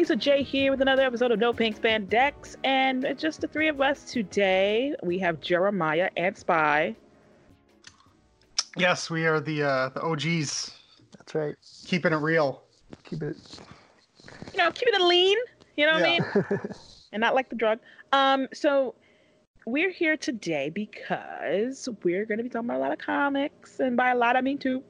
Lisa J here with another episode of No Pink Spandex, and it's just the three of us today. We have Jeremiah and Spy. Yes, we are the uh, the OGs, That's right. keeping it real. Keep it. You know, keeping it lean. You know what I mean? and not like the drug. Um, so we're here today because we're going to be talking about a lot of comics, and by a lot I mean two.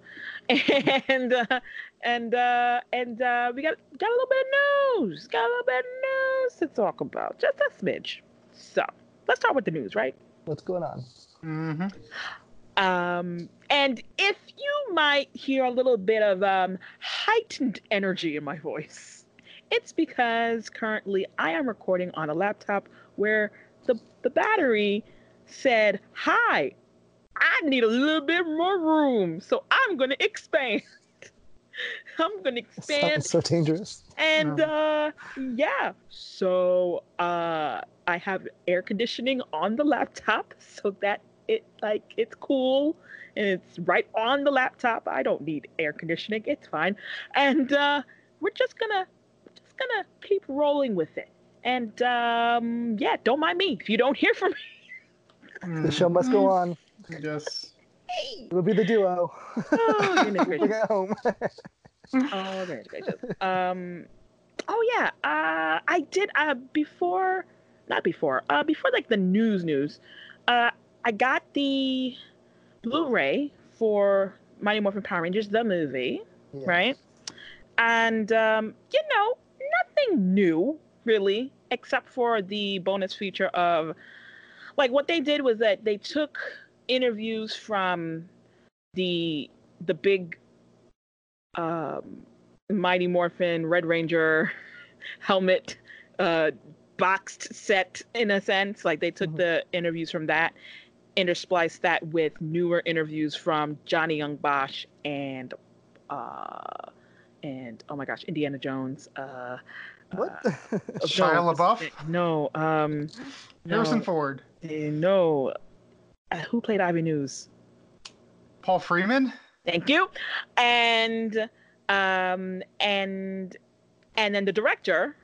And uh, and uh, and uh, we got got a little bit of news. Got a little bit of news to talk about, just a smidge. So let's start with the news, right? What's going on? Mm-hmm. Um, and if you might hear a little bit of um, heightened energy in my voice, it's because currently I am recording on a laptop where the, the battery said, Hi, I need a little bit more room. So I'm going to expand. I'm going to expand Sounds so dangerous. and uh yeah so uh i have air conditioning on the laptop so that it like it's cool and it's right on the laptop i don't need air conditioning it's fine and uh we're just gonna we're just gonna keep rolling with it and um yeah don't mind me if you don't hear from me The show must go on. Yes. It'll be the duo. oh goodness Bring gracious it home. Oh, very gracious. Um, oh yeah. Uh, I did. Uh, before, not before. Uh, before like the news news. Uh, I got the Blu-ray for Mighty Morphin Power Rangers the movie, Yeah. right? And um, you know, nothing new really, except for the bonus feature of, like, what they did was that they took interviews from the the big um, Mighty Morphin Red Ranger helmet uh, boxed set in a sense. Like they took Mhm. the interviews from that, interspliced that with newer interviews from Johnny Young Bosch and uh, and oh my gosh, Indiana Jones. Uh, What? uh, Shia no, LaBeouf? No, um, Harrison Ford. eh, no. Uh, who played Ivan Ooze? Paul Freeman. Thank you. And um and and then the director,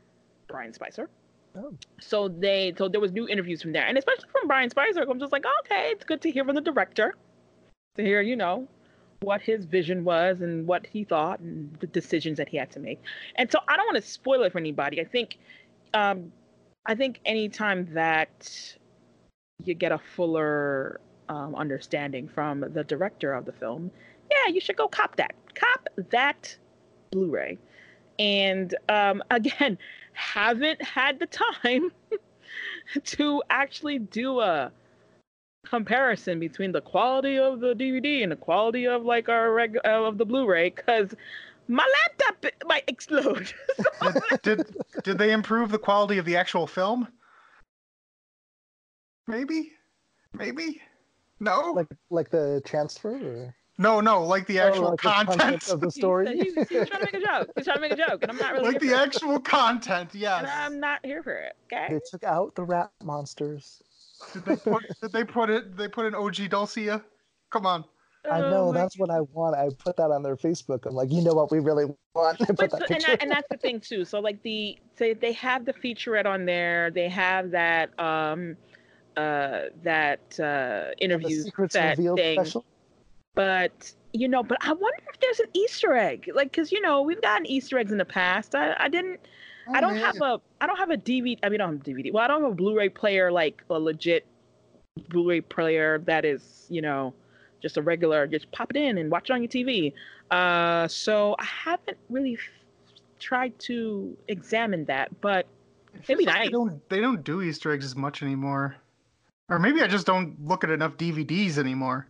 Bryan Spicer. Oh. So they so there was new interviews from there. And especially from Bryan Spicer, I'm just like, okay, it's good to hear from the director. To hear, you know, what his vision was and what he thought and the decisions that he had to make. And so I don't want to spoil it for anybody. I think um I think anytime that you get a fuller um, understanding from the director of the film, yeah, you should go cop that. Cop that Blu-ray. And um, again, haven't had the time to actually do a comparison between the quality of the DVD and the quality of like our reg- uh, of the Blu-ray because my laptop might explode. Did, did did they improve the quality of the actual film? Maybe, maybe. No, like like the transfer or no, no. Like the Oh, actual like the content. of the story? he's, He, he was trying to make a joke. He's trying to make a joke, and I'm not really like the for it. actual content. Yes. And I'm not here for it. Okay. they took out the rat monsters. Did they put? did they put it? They put an OG Dulcea. Come on. I Oh know my that's what I want. I put that on their Facebook. I'm like, you know what we really want? I but that so, and, that, and that's the thing too. So like the say they have the featurette on there. They have that um uh that uh interview secrets that thing. special. But you know, but I wonder if there's an Easter egg. Like, cause you know we've gotten Easter eggs in the past. I I didn't. I don't have a I don't have a DVD. I mean, I don't have a DVD. Well, I don't have a Blu-ray player like a legit Blu-ray player that is you know just a regular. Just pop it in and watch it on your TV. Uh, so I haven't really f- tried to examine that, but Maybe like nice. They don't. They don't do Easter eggs as much anymore. Or maybe I just don't look at enough DVDs anymore.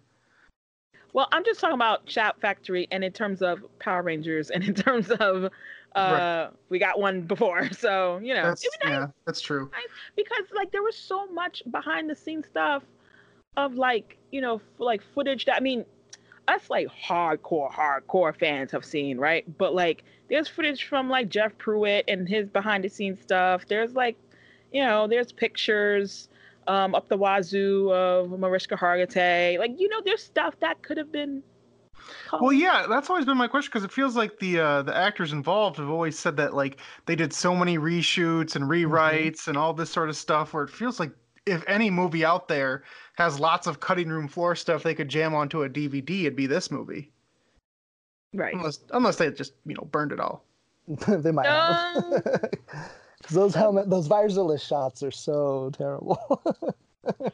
Well, I'm just talking about Shout Factory and in terms of Power Rangers and in terms of uh, Right. we got one before, so you know That's nice yeah, that's true. because like there was so much behind the scenes stuff of like you know f- like footage that I mean us like hardcore hardcore fans have seen right but like there's footage from like Jeff Pruitt and his behind the scenes stuff there's like you know there's pictures um up the wazoo of Mariska Hargitay like you know there's stuff that could have been Well, yeah, that's always been my question because it feels like the uh, the actors involved have always said that like they did so many reshoots and rewrites and all this sort of stuff where it feels like if any movie out there has lots of cutting room floor stuff they could jam onto a DVD, it'd be this movie. right. Unless unless they just you know burned it all. they might have. No. 'Cause those helmet, those visorless shots are so terrible.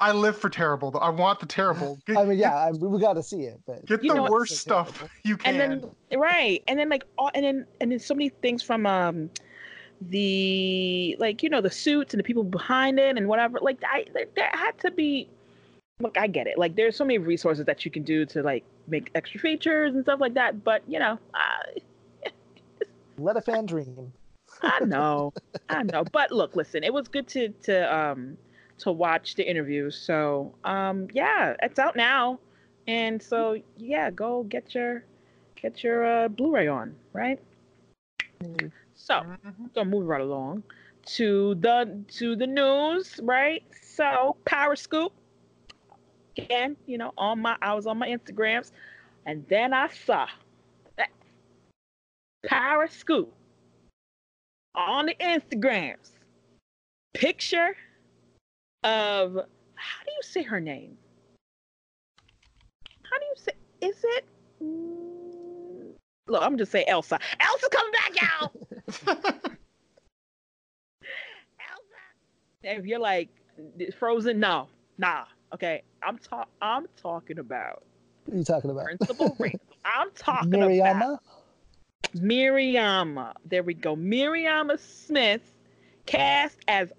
I live for terrible though. I want the terrible. Get, I mean, yeah, I, we got to see it, but get the worst So stuff terrible. you can. and then right and then like all and then and then so many things from um the like you know the suits and the people behind it and whatever like i there, there had to be look i get it like there's so many resources that you can do to like make extra features and stuff like that but you know i let a fan dream. I know i know but look listen it was good to to um to watch the interview. so um yeah it's out now and so yeah go get your get your uh blu-ray on right so Mhm. gonna move right along to the to the news, right? So Power Scoop again, you know, on my I was on my Instagrams, and then I saw that Power Scoop on the Instagrams picture of how do you say her name? How do you say? Is it? Look, I'm just say Elsa. Elsa coming back, y'all. Elsa. If you're like Frozen, no, nah. Okay, I'm talk. I'm talking about What are you talking about? Principal Randall. I'm talking about Miriama. There we go. Miriama Smith, cast as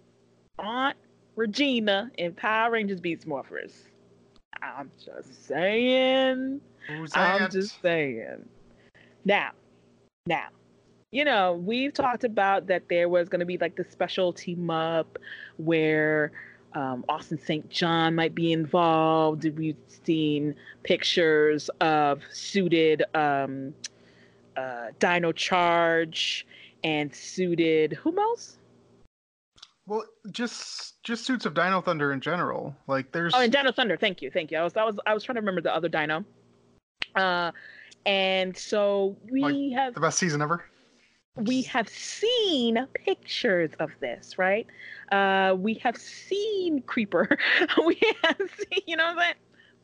Aunt Regina in Power Rangers Beast Morphers. I'm just saying. Who's I'm that? just saying. Now, now, you know, we've talked about that there was going to be like the special team up where um, Austin St. John might be involved. We've seen pictures of suited um, uh, Dino Charge and suited who else? Well, just just suits of Dino Thunder in general. Like there's Oh, and Dino Thunder. Thank you, thank you. I was, I was, I was trying to remember the other Dino. Uh, and so we Like, have the best season ever. we have seen pictures of this, right? Uh, we have seen Creeper. we have seen, you know what I'm saying?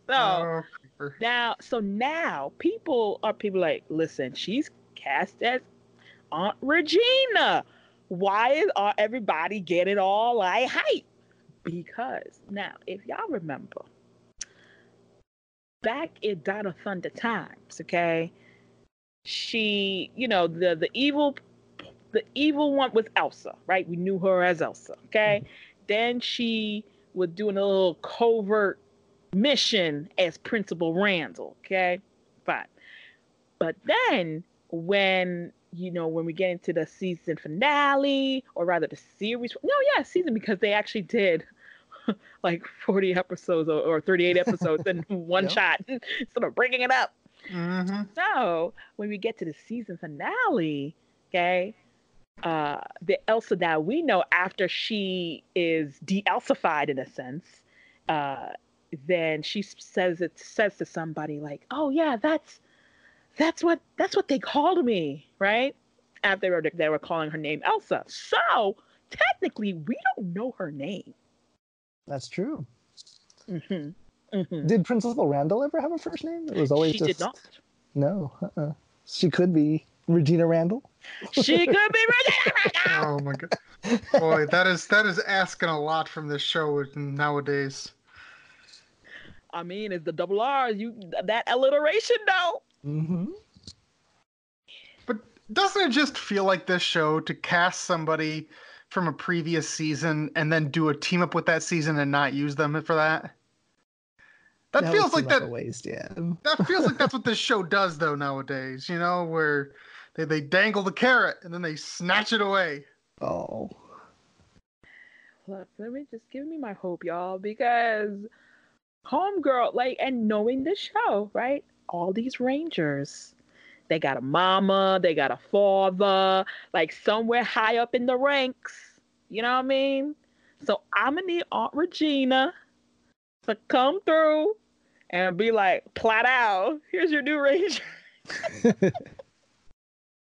So Oh, now, so now people are people like, listen, she's cast as Aunt Regina. Why is all, everybody getting all like hype? Because now, if y'all remember, back in Dino Thunder times, okay, she, you know, the the evil, the evil one was Elsa, right? We knew her as Elsa, okay. Mm-hmm. Then she was doing a little covert mission as Principal Randall, okay, fine. But then when you know when we get into the season finale, or rather the series, no, yeah, season because they actually did like 40 episodes or, or 38 episodes in one Yeah. shot, sort of bringing it up. hmm So when we get to the season finale, okay, uh, the Elsa that we know after she is de-Elsified in a sense, uh, then she says it says to somebody like, "Oh yeah, that's that's what that's what they called me," right? After they were, they were calling her name Elsa. So technically, we don't know her name. That's true. hmm hmm Did Principal Randall ever have a first name? It was always She just did not. no. Uh-uh. She could be Regina Randall. She could be Regina Randall. Oh my god. Boy, that is that is asking a lot from this show nowadays. I mean, it's the double R. You that alliteration though. Mm-hmm. But doesn't it just feel like this show to cast somebody from a previous season and then do a team up with that season and not use them for that? That, feels like that. a waste. Yeah. That feels like that's what this show does though nowadays. You know, where they they dangle the carrot and then they snatch it away. Oh. Look, let me just give me my hope, y'all, because homegirl, like, and knowing the show, right? All these rangers, they got a mama, they got a father, like somewhere high up in the ranks. You know what I mean? So I'm gonna need Aunt Regina to come through and be like, "Plat out, here's your new ranger."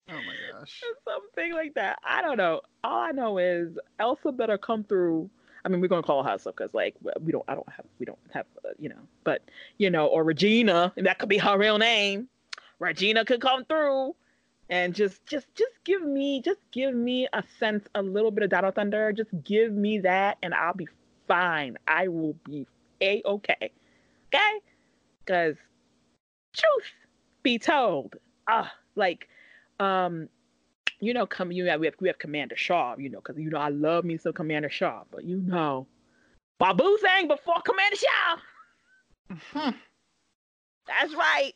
Oh my gosh. something like that. I don't know. All I know is Elsa better come through. I mean, we're gonna call her Elsa because, like, we don't. I don't have. We don't have. Uh, you know. But you know, or Regina. And that could be her real name. Regina could come through, and just, just, just give me, just give me a sense, a little bit of Dino Thunder. Just give me that, and I'll be fine. I will be a okay. Okay. Because truth be told, ah, like um you know come you have we have we have commander shaw you know because you know i love me some commander shaw but you know babu sang before commander shaw! Hmm. that's right.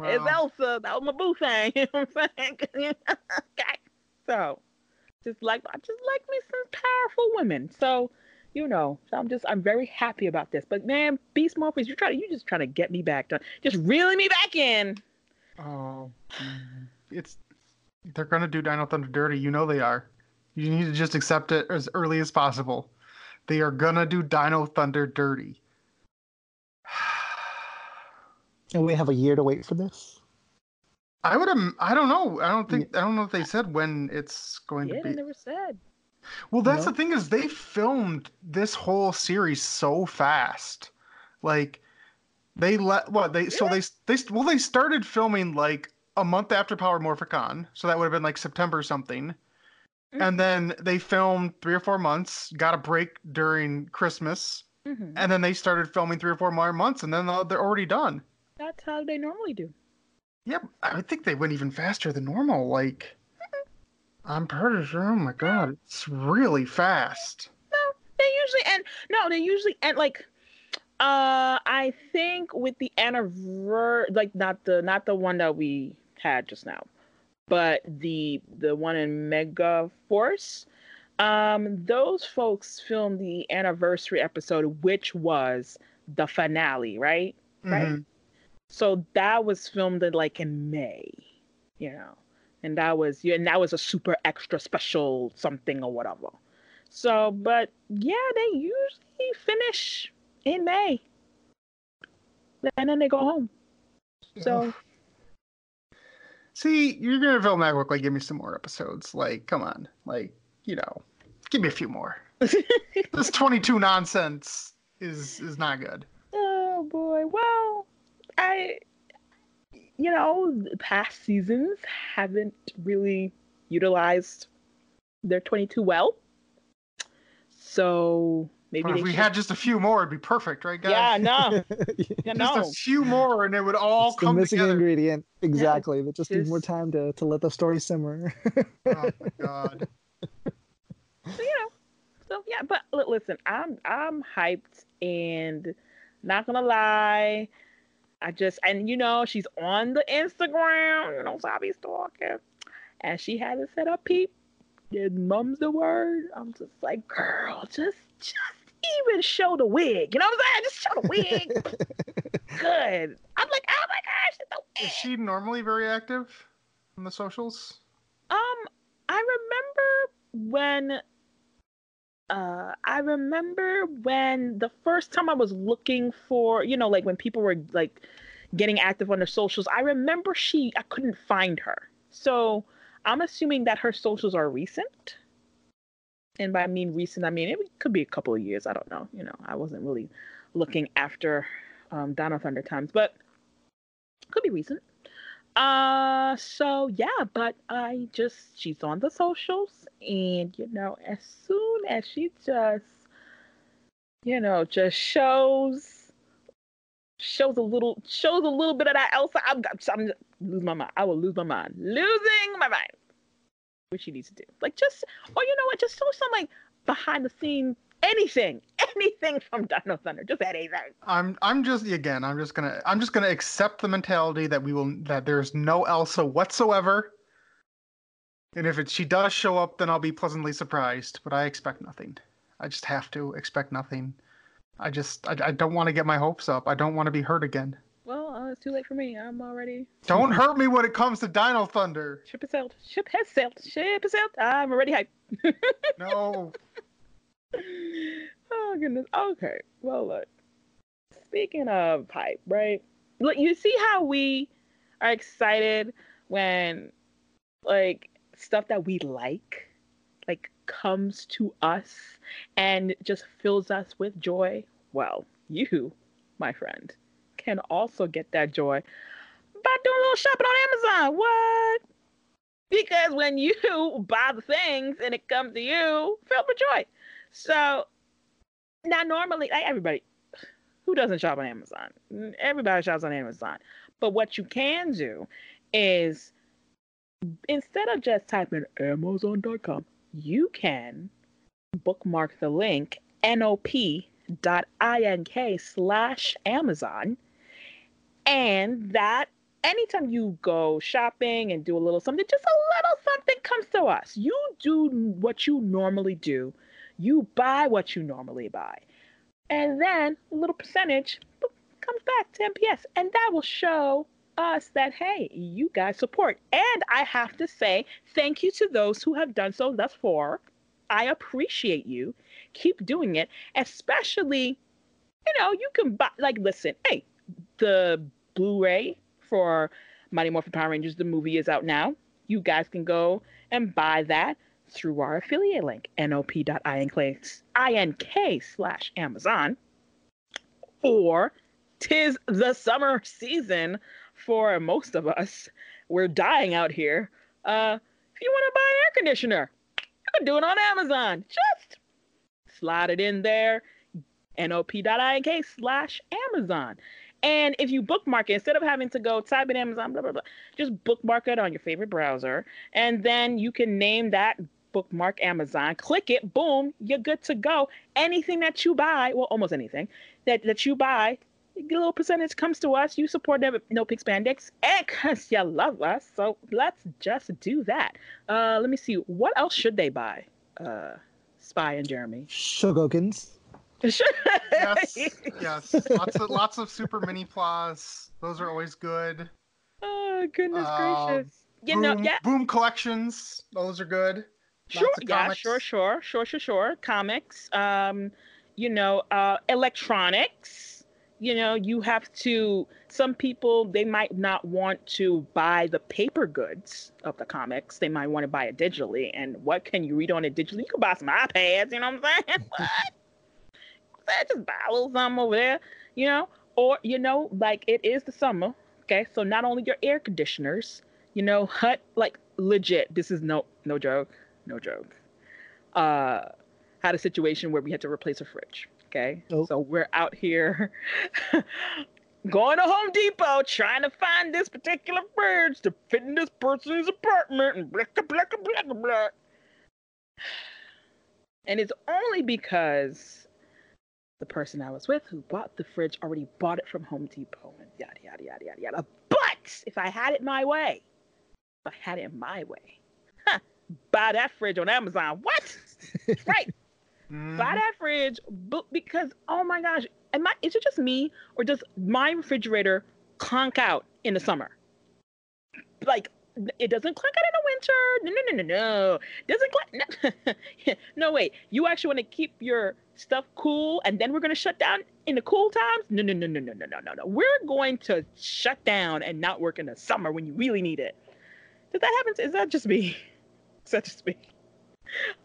It's Well, elsa that was my boo thing you know what i'm saying? Okay so just like i just like me some powerful women. So you know so i'm just i'm very happy about this. But man beast morphers you try to you're just trying to get me back done. just reeling me back in. Oh, it's they're gonna do Dino Thunder dirty. You know they are. You need to just accept it as early as possible. They are gonna do Dino Thunder dirty. And we have a year to wait for this. I would have. I don't know. I don't think. I don't know if they said when it's going yeah to they be. never said Well, that's No. the thing is they filmed this whole series so fast. Like they let what they so they they well they started filming like a month after Power Morphicon, so that would have been like September something. And then they filmed three or four months, got a break during Christmas, Mhm. and then they started filming three or four more months, and then they're already done. That's how they normally do. Yep, I think they went even faster than normal. Like, I'm pretty sure. Oh my god, it's really fast. No, they usually end. No, they usually end like. Uh, I think with the anniversary, like not the not the one that we had just now, but the the one in Mega Force. Um, those folks filmed the anniversary episode, which was the finale, right? Right. Mhm. So that was filmed in like in May, you know, and that was yeah, and that was a super extra special something or whatever. So, but yeah, they usually finish in May, and then they go home. So See, you're gonna film that like give me some more episodes. Like, come on, like you know, give me a few more. this 22 nonsense is is not good. Oh boy. Well, I, you know, the past seasons haven't really utilized their 22 well. So maybe if we should- had just a few more, it'd be perfect, right, guys? Yeah, no, yeah, Just no. a few more, and it would all come together. the missing together. ingredient. Exactly. That just needs more time to, to let the story simmer. Oh my god. So, you know, so yeah, but li- listen, I'm I'm hyped and not gonna lie. I just and you know she's on the Instagram, you know, so I be stalking, and she had it set up. Peep, did mum's the word? I'm just like, girl, just just even show the wig. You know what I'm saying? Just show the wig. Good. I'm like, oh my gosh, it's the Is she normally very active on the socials? Um, I remember when uh I remember when the first time I was looking for, you know, like when people were like getting active on their socials, I remember she I couldn't find her. So I'm assuming that her socials are recent. And by I mean recent, I mean it could be a couple of years. I don't know. You know, I wasn't really looking after um Dino Thunder times, but could be recent. Uh, so yeah, but I just she's on the socials, and you know, as soon as she just, you know, just shows shows a little shows a little bit of that Elsa, I'm I'm lose my mind. I will lose my mind, losing my mind. What she needs to do, like just, or you know what, just show some like behind the scene anything, anything from Dino Thunder, just anything. I'm I'm just again I'm just gonna I'm just gonna accept the mentality that we will that there's no Elsa whatsoever. And if it, she does show up, then I'll be pleasantly surprised. But I expect nothing. I just have to expect nothing. I just I, I don't want to get my hopes up. I don't want to be hurt again. Uh, it's too late for me. I'm already Don't hurt me when it comes to Dino Thunder. Ship has sailed. Ship has sailed. Ship has sailed. I'm already hyped. No. oh goodness. Okay. Well, look. speaking of hype, right? Look, you see how we are excited when like stuff that we like like comes to us and just fills us with joy. Well, you, my friend, can also get that joy by doing a little shopping on Amazon. What? Because when you buy the things and it comes to you, filled with joy. So now normally like everybody who doesn't shop on Amazon? Everybody shops on Amazon. But what you can do is instead of just typing amazon.com, you can bookmark the link nop.ink slash Amazon. And that anytime you go shopping and do a little something, just a little something comes to us. You do what you normally do, you buy what you normally buy. And then a little percentage comes back to MPS. And that will show us that, hey, you guys support. And I have to say, thank you to those who have done so thus far. I appreciate you. Keep doing it, especially, you know, you can buy, like, listen, hey, the Blu ray for Mighty Morphin Power Rangers, the movie is out now. You guys can go and buy that through our affiliate link, nop.ink slash Amazon. Or tis the summer season for most of us. We're dying out here. Uh, if you want to buy an air conditioner, you can do it on Amazon. Just slide it in there, nop.ink slash Amazon. And if you bookmark it, instead of having to go type in Amazon, blah, blah, blah, just bookmark it on your favorite browser. And then you can name that bookmark Amazon, click it, boom, you're good to go. Anything that you buy, well, almost anything that, that you buy, a little percentage comes to us. You support them, no pink spandex, and because you love us. So let's just do that. Uh, let me see. What else should they buy? Uh, Spy and Jeremy. Chogokins. Yes, yes. Lots of lots of super mini plus. Those are always good. Oh goodness Um, gracious! You boom, know, yeah, boom collections. Those are good. sure, Lots yeah, sure, sure, sure, sure, sure. Comics, um, you know, uh, electronics. You know, you have to. Some people they might not want to buy the paper goods of the comics. They might want to buy it digitally. And what can you read on it digitally? You can buy some iPads. You know what I'm saying? what? Eh, Just buy a little something over there. You know, or you know, like it is the summer. Okay, so not only your air conditioners, you know, hut like legit. This is no no joke, no joke. Uh, had a situation where we had to replace a fridge. Okay, Oh. so we're out here going to Home Depot trying to find this particular fridge to fit in this person's apartment and blah blah blah blah blah. And it's only because the person I was with who bought the fridge already bought it from Home Depot and yada yada yada yada yada. But if I had it my way, if I had it my way, huh, buy that fridge on Amazon. What? right. Mhm. Buy that fridge because oh my gosh, am I? Is it just me or does my refrigerator clunk out in the summer? Like it doesn't clunk out in the winter. No, no, no, no, no. Doesn't clunk. No, no wait. You actually want to keep your stuff cool, and then we're gonna shut down in the cool times? No, no, no, no, no, no, no, no, no. We're going to shut down and not work in the summer when you really need it. Does that happen? Is that just me? Is that just me?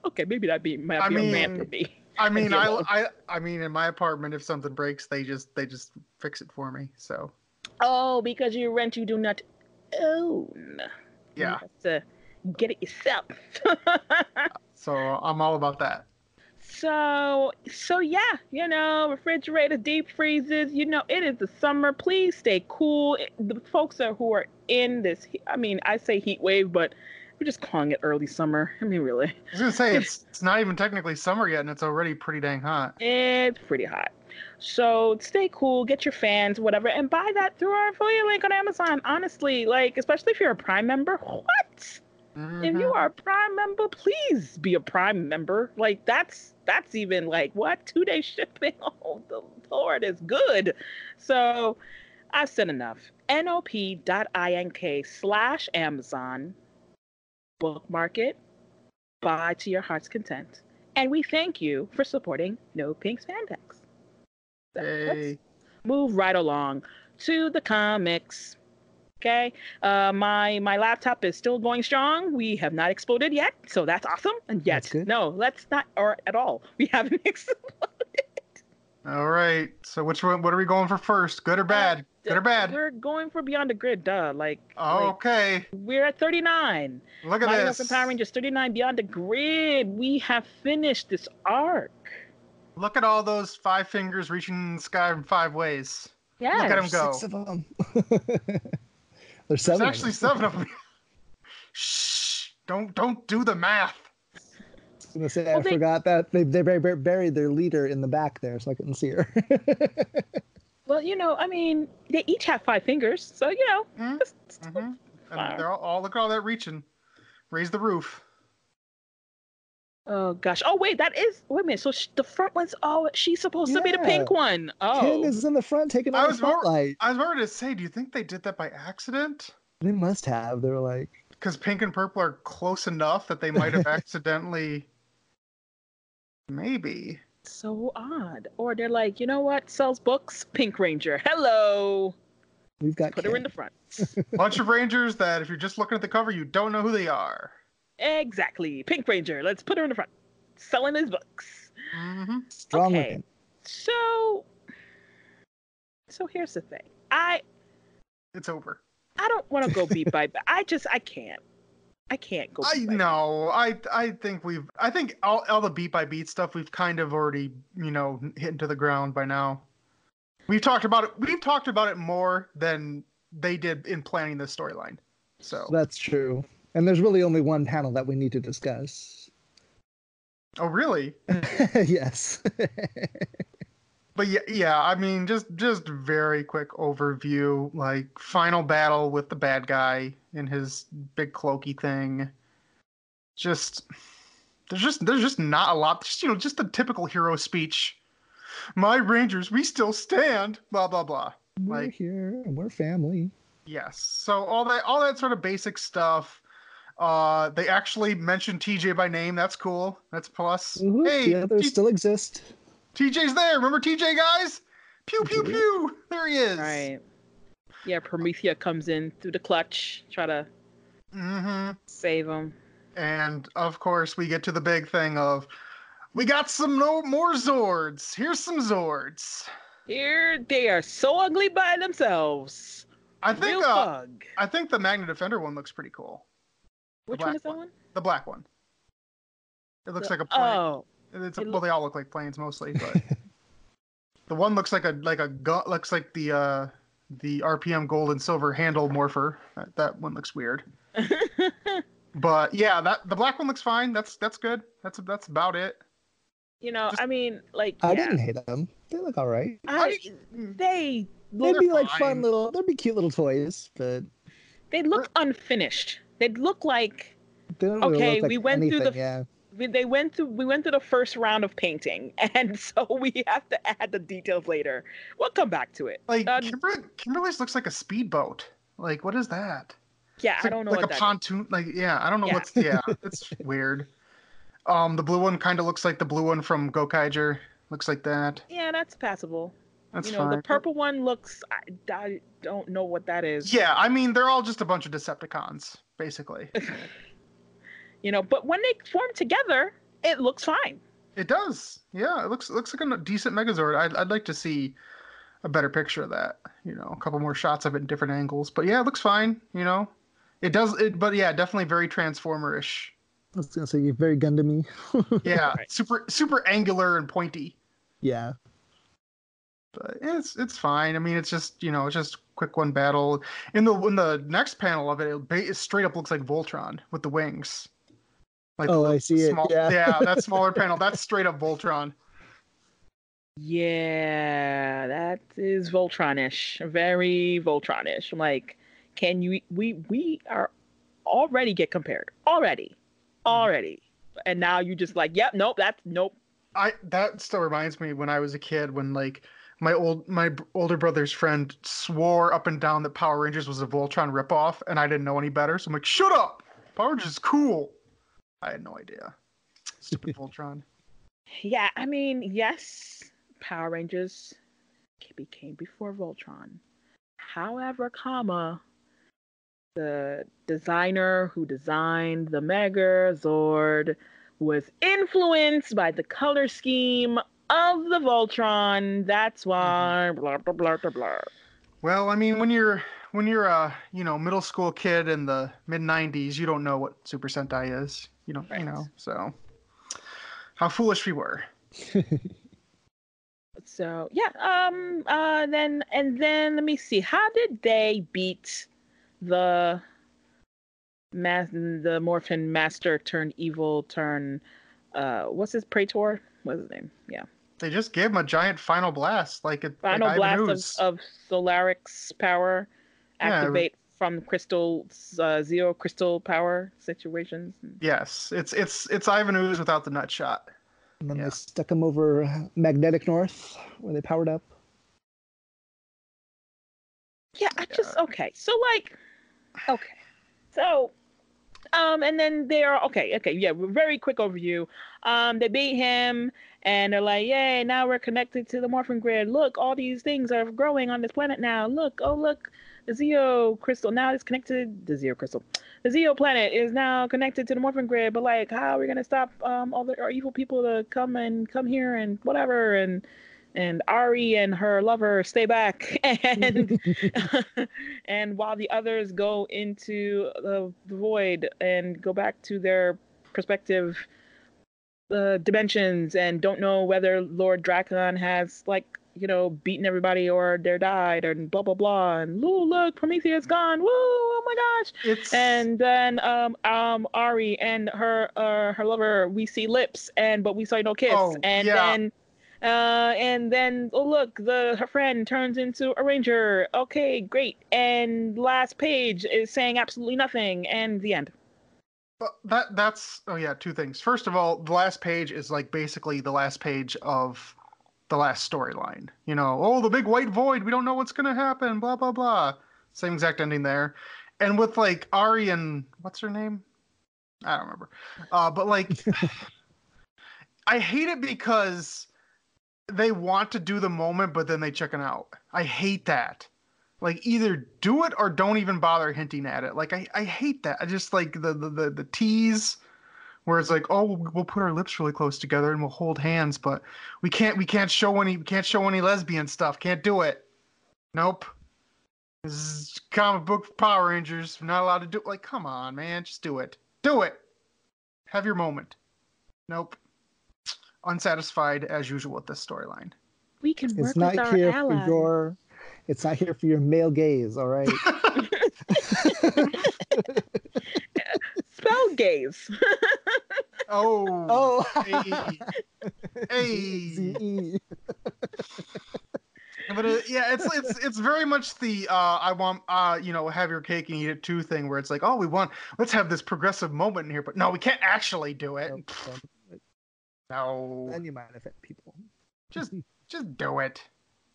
Okay, maybe that be might I be a rant for me. I mean, I, I, I mean, in my apartment, if something breaks, they just, they just fix it for me. So, Oh, because you rent, you do not own. You yeah. have to get it yourself. So I'm all about that. So, so yeah, you know, refrigerator, deep freezes. You know, it is the summer. Please stay cool. It- The folks are who are in this i mean, I say heat wave, but we're just calling it early summer. I mean, really, I was gonna say it's, it's not even technically summer yet, and it's already pretty dang hot. it's pretty hot. So stay cool, get your fans, whatever, and buy that through our affiliate link on Amazon. Honestly, like, especially if you're a Prime member, what? if you Mhm. are a prime member please be a prime member like that's that's even like what? Two day shipping? Oh the lord is good. So i've said enough. Nop.ink slash amazon bookmark it. Buy to your heart's content. And we thank you for supporting no pink spandex. That- that's- Yay. move right along to the comics. Okay, uh, my my laptop is still going strong. We have not exploded yet, so that's awesome. And yet, no, let's not or at all. We haven't exploded. All right. So which one? What are we going for first? Good or bad? Good or bad? We're going for Beyond the Grid, duh. Like, Oh, like, okay. we're at 39. Look at Mighty this. Morphin Power Rangers 39 Beyond the Grid. We have finished this arc. Look at all those five fingers reaching the sky in five ways. Yeah. Look at them go. Six of them. There's There's seven. of actually seven of them. Shh! Don't don't do the math. I was gonna say Well, I they- forgot that they they bur- bur- buried their leader in the back there, so I couldn't see her. Well, you know, I mean, they each have five fingers, so you know. Mhm, it's- it's- mhm. And they're all, all look at all that reaching. Raise the roof. Oh gosh. Oh wait, that is. Wait a minute. So sh- the front one's. Oh, she's supposed to be the pink one. Ken Oh. is in the front taking I on the was more- spotlight. I was about to say, do you think they did that by accident? They must have. They were like, Because pink and purple are close enough that they might have accidentally. Maybe. So odd. Or they're like, you know what? Sells books. Pink Ranger. Hello. we've got Put her in the front. Bunch of rangers that, if you're just looking at the cover, you don't know who they are. Exactly. Pink Ranger. Let's put her in the front. Selling his books. Mm-hmm. Strong Okay. looking. So. So here's the thing. I It's over. I don't want to go beat by. beat. I just I can't. I can't go. I beat by beat. know. I I think we've. I think all all the beat by beat stuff we've kind of already you know hit into the ground by now. We've talked about it. We've talked about it more than they did in planning this storyline. So. That's true. And there's really only one panel that we need to discuss. Oh really? yes. But yeah, yeah. I mean, just just very quick overview. Like final battle with the bad guy in his big cloaky thing. Just there's just there's just not a lot. Just you know, just the typical hero speech. My Rangers, we still stand. Blah blah blah. we're Like- here and we're family. Yes. So all that all that sort of basic stuff. Uh, they actually mentioned TJ by name. That's cool. That's plus. Woohoo, Hey, the others T- still exist. TJ's there. Remember TJ, guys? Pew pew pew. There he is. Right. Yeah, Promethea comes in through the clutch, try to Mm-hmm. save him. And of course, we get to the big thing of we got some no more Zords. Here's some Zords. Here they are so ugly by themselves. I think Real uh. I think the Magna Defender one looks pretty cool. Which one is that one. one? The black one. It looks The- like a plane. Oh, it's a, it well, they all look like planes mostly, but the one looks like a like a gun. Looks like the uh the RPM gold and silver handle morpher. That, that one looks weird. But yeah, that the black one looks fine. That's that's good. That's that's about it. you know, Just- I mean, like, I yeah, didn't hate them. They look all right. I, they look, They'd be like fun little. They'd be cute little toys, but they look unfinished. They look like they don't really Okay, look like we went through the- Yeah. we, they went through we went through the first round of painting, and so we have to add the details later. We'll come back to it. Like Uh, Kimber- Kimberly's looks like a speedboat. Like what is that? Yeah, It's I like, don't know like what a that is. pontoon. Like yeah, I don't know Yeah. what's yeah. It's weird. Um, the blue one kind of looks like the blue one from Gokaiger. Looks like that. Yeah, that's passable. That's you know, fine. the purple one looks. I, I don't know what that is. Yeah, I mean they're all just a bunch of Decepticons, basically. You know, but when they form together, it looks fine. it does. Yeah, it looks it looks like a decent Megazord. I'd I'd like to see a better picture of that. You know, a couple more shots of it in different angles. But yeah, it looks fine. You know, it does. It, but yeah, definitely very Transformer-ish. I was gonna say very Gundam-y. Yeah, Right. super super angular and pointy. yeah. But it's it's fine. I mean, it's just you know, it's just quick one battle. In the in the next panel of it, it, straight up looks like Voltron with the wings. Like Oh, the I see it, small- yeah. that smaller panel. That's straight up Voltron. Yeah, that is Voltronish. Very Voltronish. Like, can you? We we are already get compared already, already, and now you just like, yep, nope, that's nope. I that still reminds me when I was a kid when like my old my older brother's friend swore up and down that Power Rangers was a Voltron ripoff, and I didn't know any better. So I'm like, shut up! Power Rangers is cool. I had no idea. Stupid Voltron. Yeah, I mean, yes, Power Rangers became before Voltron. However, comma, the designer who designed the Megazord was influenced by the color scheme of the Voltron. That's why blah blah blah blah blah. Well, I mean, when you're when you're a you know middle school kid in the mid '90s, you don't know what Super Sentai is. You don't, Right. you know. So, how foolish we were. So yeah, um, uh, then and then let me see. How did they beat the mas- the Morphin Master turn evil turn? Uh, what's his Praetor? What's his name? Yeah, They just gave him a giant final blast, like it. final like blast of, of Solarix power Yeah, activate from crystal uh, Zeo crystal power situations. Yes, it's it's it's Ivan Ooze without the nut shot. And then Yeah. they stuck him over Magnetic North, where they powered up. Yeah, I just okay. So like, okay, so um, and then they're okay, okay, yeah. Very quick overview. Um, they beat him, and they're like, yay! Now we're connected to the morphin grid. Look, all these things are growing on this planet now. Look, oh look, the Zeo crystal now is connected. The Zeo crystal, the Zeo planet is now connected to the morphin grid. But like, how are we gonna stop um all the our evil people to come and come here and whatever and and Ari and her lover stay back and and while the others go into the, the void and go back to their prospective uh, dimensions and don't know whether Lord Drakkon has like you know beaten everybody or they're died and blah blah blah and ooh, look Prometheus gone. Woo oh my gosh. It's and then um um Ari and her uh her lover we see lips and but we saw no kiss. Oh, and yeah. then uh and then oh look the her friend turns into a ranger okay great and last page is saying absolutely nothing and the end Well, that that's oh yeah, two things. First of all, the last page is like basically the last page of the last storyline. You know, oh the big white void, we don't know what's gonna happen, blah blah blah. Same exact ending there. And with like Ari and what's her name? I don't remember. Uh but like I hate it because they want to do the moment, but then they chicken out. I hate that. Like either do it or don't even bother hinting at it. Like I, I hate that. I just like the, the the the tease where it's like, oh, we'll we'll put our lips really close together and we'll hold hands, but we can't we can't show any we can't show any lesbian stuff. Can't do it. Nope. This is comic book Power Rangers. We're not allowed to do it. like come on, man, just do it. Do it. Have your moment. Nope. Unsatisfied as usual with this storyline. we can work It's not with our here allies for your. It's not here for your male gaze. All right. spell gaze oh. oh. Hey. Hey. But it, yeah, it's it's it's very much the uh, I want uh, you know have your cake and eat it too thing where it's like oh we want let's have this progressive moment in here but no we can't actually do it Nope, don't. No. Then you might offend people. just just do it.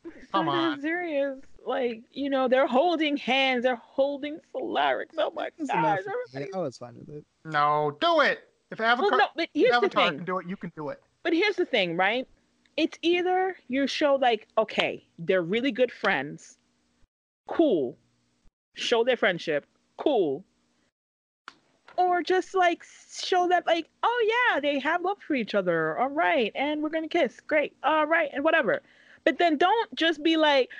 Come on. I'm serious. Like you know they're holding hands. They're holding Solarix oh my It's enough. gosh everybody. I was fine with it. no do it. If Avatar, well no but here's the Avatar thing. can do it you can do it. But here's the thing, right? It's either you show like, okay, they're really good friends, cool, show their friendship, cool, or just like show that like, oh yeah, they have love for each other, all right, and we're gonna kiss, great, all right, and whatever. But then don't just be like,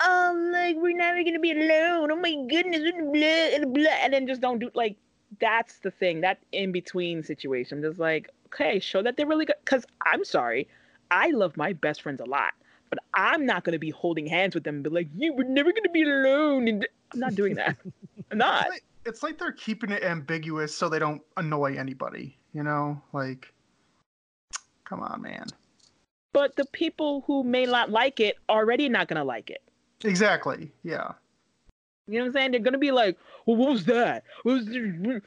oh, like we're never gonna be alone. Oh my goodness, and blah blah, and then just don't do like. That's the thing. That in between situation. Just like, okay, show that they're really good. Because I'm sorry, I love my best friends a lot, but I'm not gonna be holding hands with them and be like, you were never gonna be alone. And I'm not doing that. I'm not. It's like, they're keeping it ambiguous so they don't annoy anybody you know like come on man But the people who may not like it already not gonna like it. exactly yeah You know what I'm saying? They're gonna be like, well, what was that? What was the,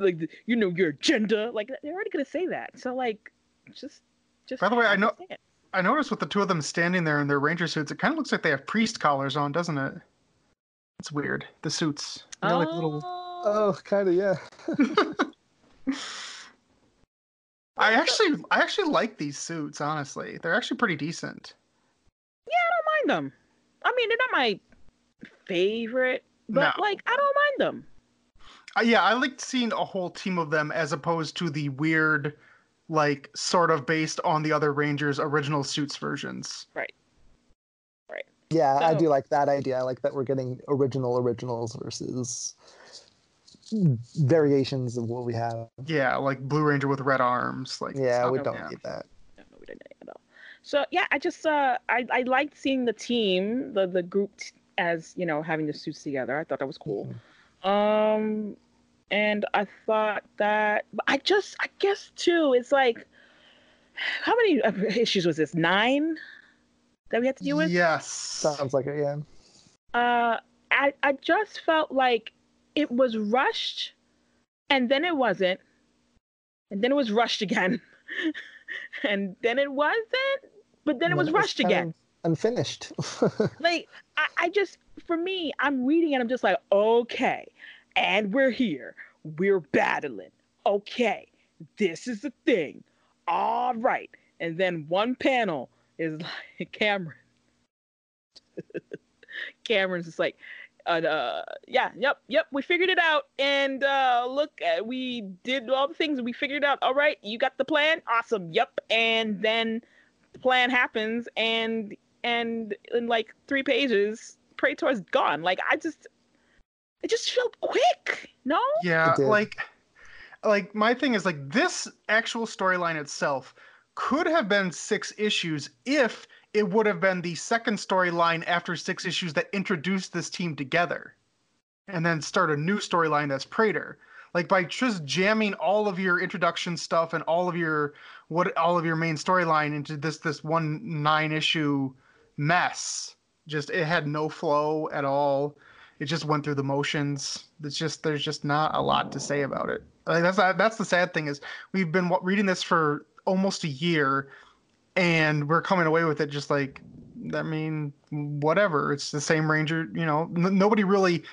like, you know, your agenda? Like, they're already gonna say that. So like, just, just. By the way, I know- I noticed with the two of them standing there in their ranger suits, it kind of looks like they have priest collars on, doesn't it? It's weird. The suits. They got, like little. Oh, Oh, kind of, yeah. I actually, I actually like these suits. Honestly, they're actually pretty decent. Yeah, I don't mind them. I mean, they're not my favorite, but No. like I don't mind them. Uh, yeah, I liked seeing a whole team of them as opposed to the weird, like sort of based on the other Rangers original suits versions. Yeah, I do like that idea. I like that we're getting original originals versus variations of what we have. Yeah, like Blue Ranger with red arms. Like Yeah, we don't Yeah. need that. No, no, we didn't at all. So yeah, I just uh, I I liked seeing the team, the the group t- as you know having the suits together. I thought that was cool. Um, and I thought that I just I guess too. It's like how many uh, issues was this? Nine that we had to deal with. Yes. Sounds like it, yeah. uh I I just felt like it was rushed and then it wasn't and then it was rushed again and then it wasn't but then it And was rushed again of Unfinished. like I, I just for me i'm reading and i'm just like okay and we're here we're battling okay this is the thing all right and then one panel is like cameron. Cameron's just like uh, uh yeah yep yep we figured it out. And uh look uh, we did all the things we figured it out. All right you got the plan. Awesome. Yep. And then the plan happens and and in like three pages, Praetor's gone. Like I just, it just felt quick. No, Yeah, like like my thing is like this actual storyline itself could have been six issues if it would have been the second storyline after six issues that introduced this team together and then start a new storyline that's Praetor. Like by just jamming all of your introduction stuff and all of your what all of your main storyline into this this one nine issue mess. Just it had no flow at all it just went through the motions. It's just there's just not a lot to say about it. Like that's that's the sad thing is we've been reading this for almost a year, and we're coming away with it just like I mean whatever. It's the same Ranger. You know, n- nobody really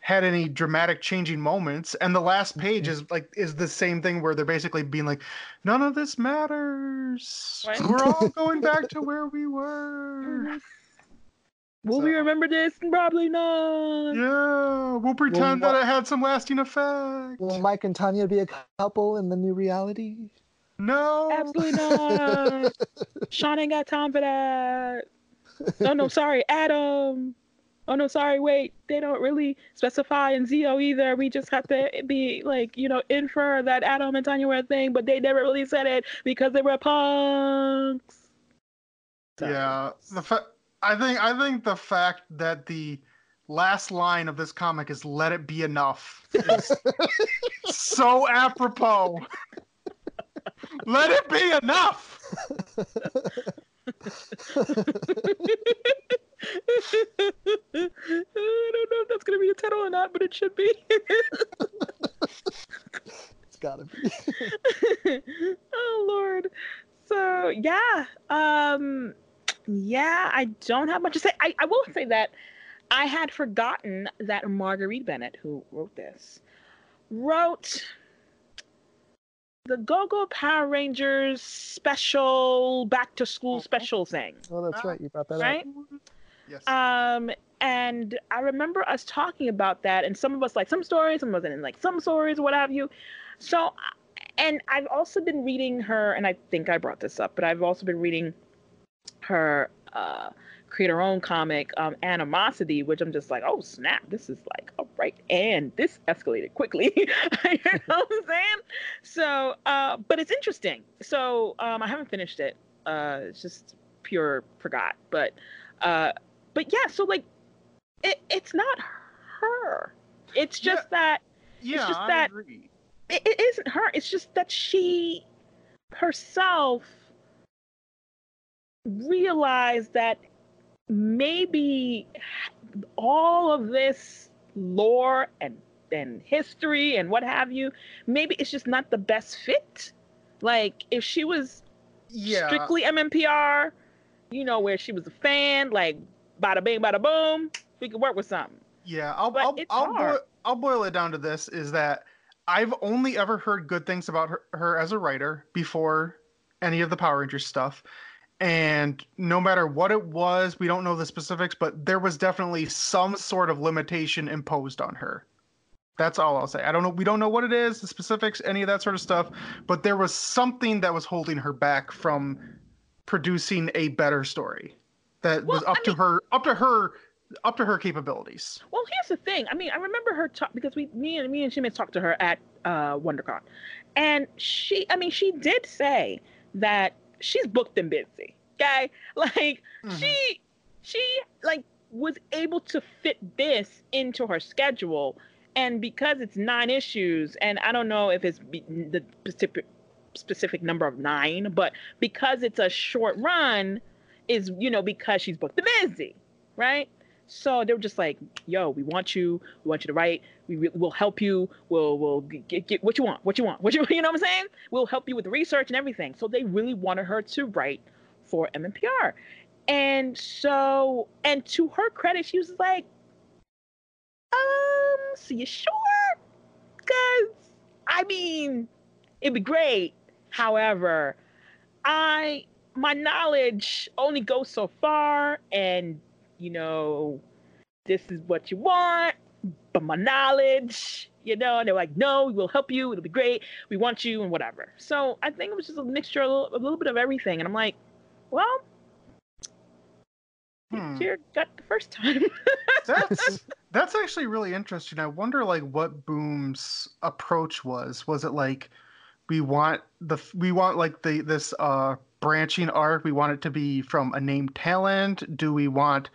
had any dramatic changing moments and the last mm-hmm. page is like is the same thing where they're basically being like none of this matters Right. we're all going back to where we were will we remember this? Probably not. Yeah, we'll pretend Well, that it had some lasting effect. Will Mike and Tanya be a couple in the new reality? No. Absolutely not. Sean ain't got time for that. Oh no, sorry, Adam. Oh no, sorry, wait. They don't really specify in Zeo either. We just have to be like, you know, infer that Adam and Tanya were a thing, but they never really said it because they were punks. So- Yeah, the fa- I think I think the fact that the last line of this comic is "Let it be enough" is so apropos. Let it be enough. I don't know if that's gonna be a title or not, but it should be. It's gotta be. oh Lord. So yeah, um, yeah, I don't have much to say. I, I will say that I had forgotten that Marguerite Bennett, who wrote this, wrote the Go-Go Power Rangers special back to school special thing. Oh, that's right. You brought that Right? up. Yes. Um, and I remember us talking about that, and some of us like some stories, some of us didn't like some stories, what have you. So, and I've also been reading her, and I think I brought this up, but I've also been reading her uh, create her own comic, um, Animosity, which I'm just like, oh snap, this is like, all right, and this escalated quickly. you know what I'm saying? So, uh, but it's interesting. So, um, I haven't finished it. Uh, it's just pure forgot, but, uh, but yeah. So like, it it's not her. It's Yeah. just that yeah, just I that- agree. it, it isn't her. It's just that she herself realized that maybe all of this lore and and history and what have you, maybe it's just not the best fit. Like if she was Yeah. strictly MMPR, you know, where she was a fan, like bada bing, bada boom, we could work with something. Yeah, I'll But I'll I'll, boil, I'll boil it down to this: is that I've only ever heard good things about her, her as a writer before any of the Power Rangers stuff, and no matter what it was, we don't know the specifics, but there was definitely some sort of limitation imposed on her. That's all I'll say. I don't know. We don't know what it is, the specifics, any of that sort of stuff, but there was something that was holding her back from producing a better story that Well, was up I to mean- her, up to her, up to her capabilities. Well, here's the thing. I mean, I remember her talk because we, me and me and Shimon talked to her at uh, WonderCon, and she, I mean, she did say that she's booked and busy. Okay, like Mhm. she, she like was able to fit this into her schedule, and because it's nine issues, and I don't know if it's the specific specific number of nine, but because it's a short run, is you know because she's booked and busy, right? So they were just like, "Yo, we want you. We want you to write. We re- will help you. We'll we'll get, get what you want. What you want. What you you know what I'm saying? We'll help you with the research and everything." So they really wanted her to write for MMPR, and so and to her credit, she was like, "Um, so you sure? Cause I mean, it'd be great. However, I my knowledge only goes so far, and you know, this is what you want, but my knowledge, you know, and they're like, no, we'll help you, it'll be great, we want you, and whatever. So I think it was just a mixture, a little, a little bit of everything, and I'm like, well, Hmm. got the first time. That's that's actually really interesting. I wonder like what Boom's approach was. Was it like we want the we want like the this uh branching arc, we want it to be from a named talent? Do we want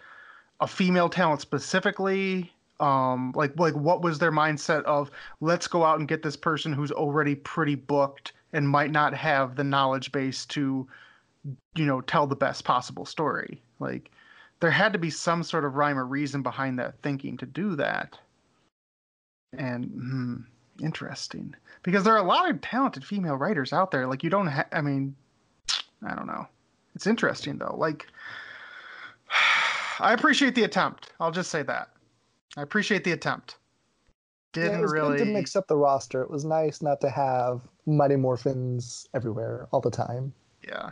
a female talent specifically? Um like like what was their mindset of let's go out and get this person who's already pretty booked and might not have the knowledge base to you know tell the best possible story. Like there had to be some sort of rhyme or reason behind that thinking to do that. And hmm, interesting because there are a lot of talented female writers out there. Like you don't have, I mean, I don't know. It's interesting though. Like I appreciate the attempt. I'll just say that. I appreciate the attempt. Yeah, Didn't it was really. good to mix up the roster. It was nice not to have Mighty Morphins everywhere all the time. Yeah.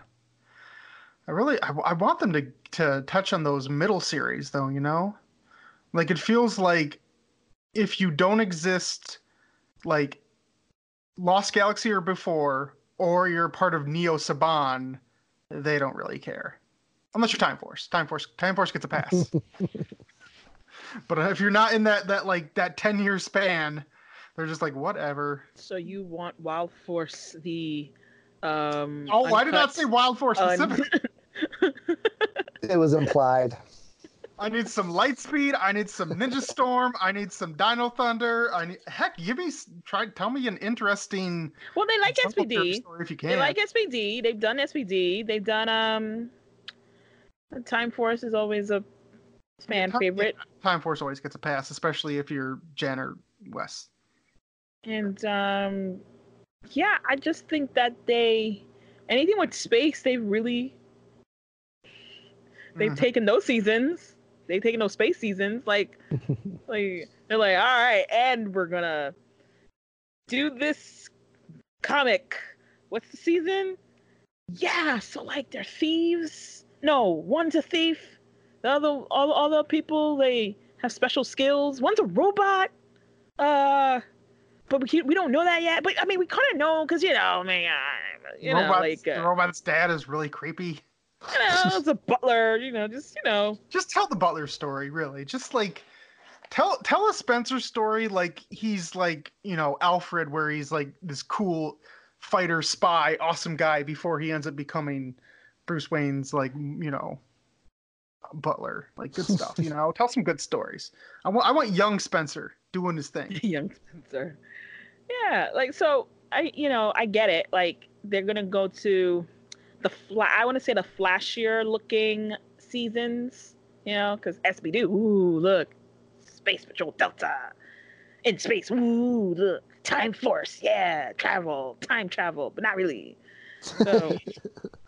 I really I, I want them to to touch on those middle series though, you know? Like it feels like if you don't exist like Lost Galaxy or before or you're part of Neo Saban, they don't really care. Unless you're Time Force. Time Force Time Force gets a pass. but if you're not in that that like that 10 year span, they're just like whatever. so you want Wild Force the um Oh, I did not uncut- say Wild Force un- specifically. It was implied. I need some light speed. I need some Ninja Storm. I need some Dino Thunder. I need heck. Give me try. Tell me an interesting. well, they like SPD. if you can, They like SPD. They've done SPD. They've done um. Time Force is always a fan Time- favorite, Time Force always gets a pass, especially if you're Jen or Wes. and um, yeah, I just think that they anything with space, they've really they've Mhm. taken those seasons. They've taken those space seasons. Like, like they're like, all right, and we're gonna do this comic. What's the season? Yeah, so like they're thieves. No, one's a thief. The other, all all the people they have special skills. One's a robot. Uh, but we we don't know that yet. But I mean, we kind of know because you know, I mean, uh, you know, Robot's, like the uh, robot's dad is really creepy. you know, it's a butler. You know, just you know. Just tell the Butler story, really. Just like tell tell a Spencer story like he's like you know Alfred, where he's like this cool fighter, spy, awesome guy before he ends up becoming Bruce Wayne's like you know butler. Like good stuff. You know, tell some good stories. I want I want young Spencer doing his thing. young Spencer. Yeah, like so I you know, I get it. Like they're gonna go to the fla- I wanna say the flashier looking seasons, you know, because SPD, ooh, look, Space Patrol Delta. In space, ooh, look, Time Force, yeah, travel, time travel, but not really. So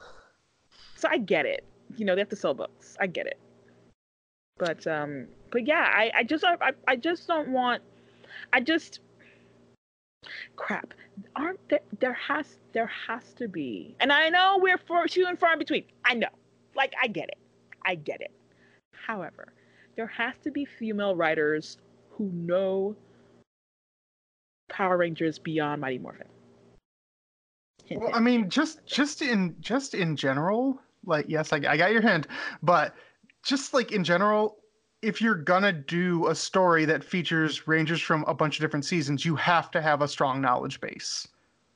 so I get it. You know, they have to sell books. I get it. But um but yeah, I, I just I, I just don't want I just crap aren't there there has there has to be and i know we're for few and far in between i know like i get it i get it however there has to be female writers who know power rangers beyond mighty morphin Well. I mean, just just in just in general, like yes, I, I got your hint, but just like in general, if you're gonna do a story that features rangers from a bunch of different seasons, you have to have a strong knowledge base.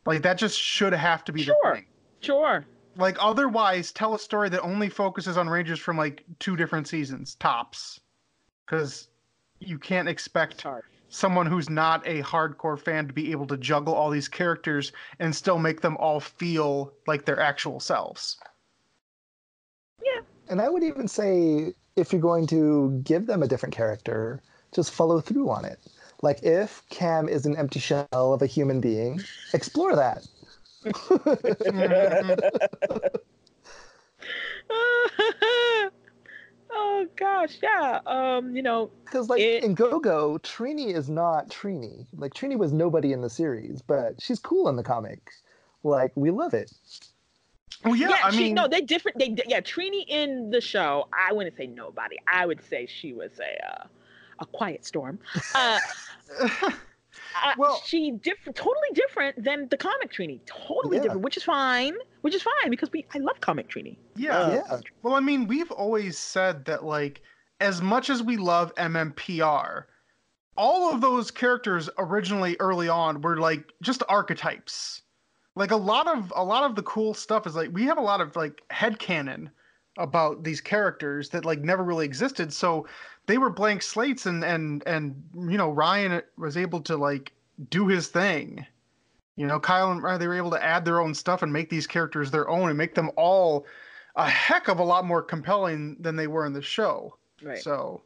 Like that just should have to be Sure. the thing. sure Like otherwise, tell a story that only focuses on rangers from like two different seasons tops, because you can't expect someone who's not a hardcore fan to be able to juggle all these characters and still make them all feel like their actual selves. And I would even say if you're going to give them a different character, just follow through on it. Like if Cam is an empty shell of a human being, explore that. oh gosh yeah um you know Because like It- in Go Go, Trini is not Trini. Like Trini was nobody in the series, but she's cool in the comic. Like we love it. Well, yeah, I she, mean, no, they different. They yeah, Trini in the show. I wouldn't say nobody. I would say she was a uh, a quiet storm. Uh, uh, Well- she different, totally different than the comic Trini. Totally Yeah. different, which is fine. Which is fine because we I love comic Trini. yeah. Uh, Yeah. Well, I mean, we've always said that, like, as much as we love MMPR, all of those characters originally early on were like just archetypes. Like a lot of a lot of the cool stuff is like we have a lot of like head headcanon about these characters that like never really existed. So they were blank slates and and and you know, Ryan was able to like do his thing. You know, Kyle and Ryan, they were able to add their own stuff and make these characters their own and make them all a heck of a lot more compelling than they were in the show. Right. So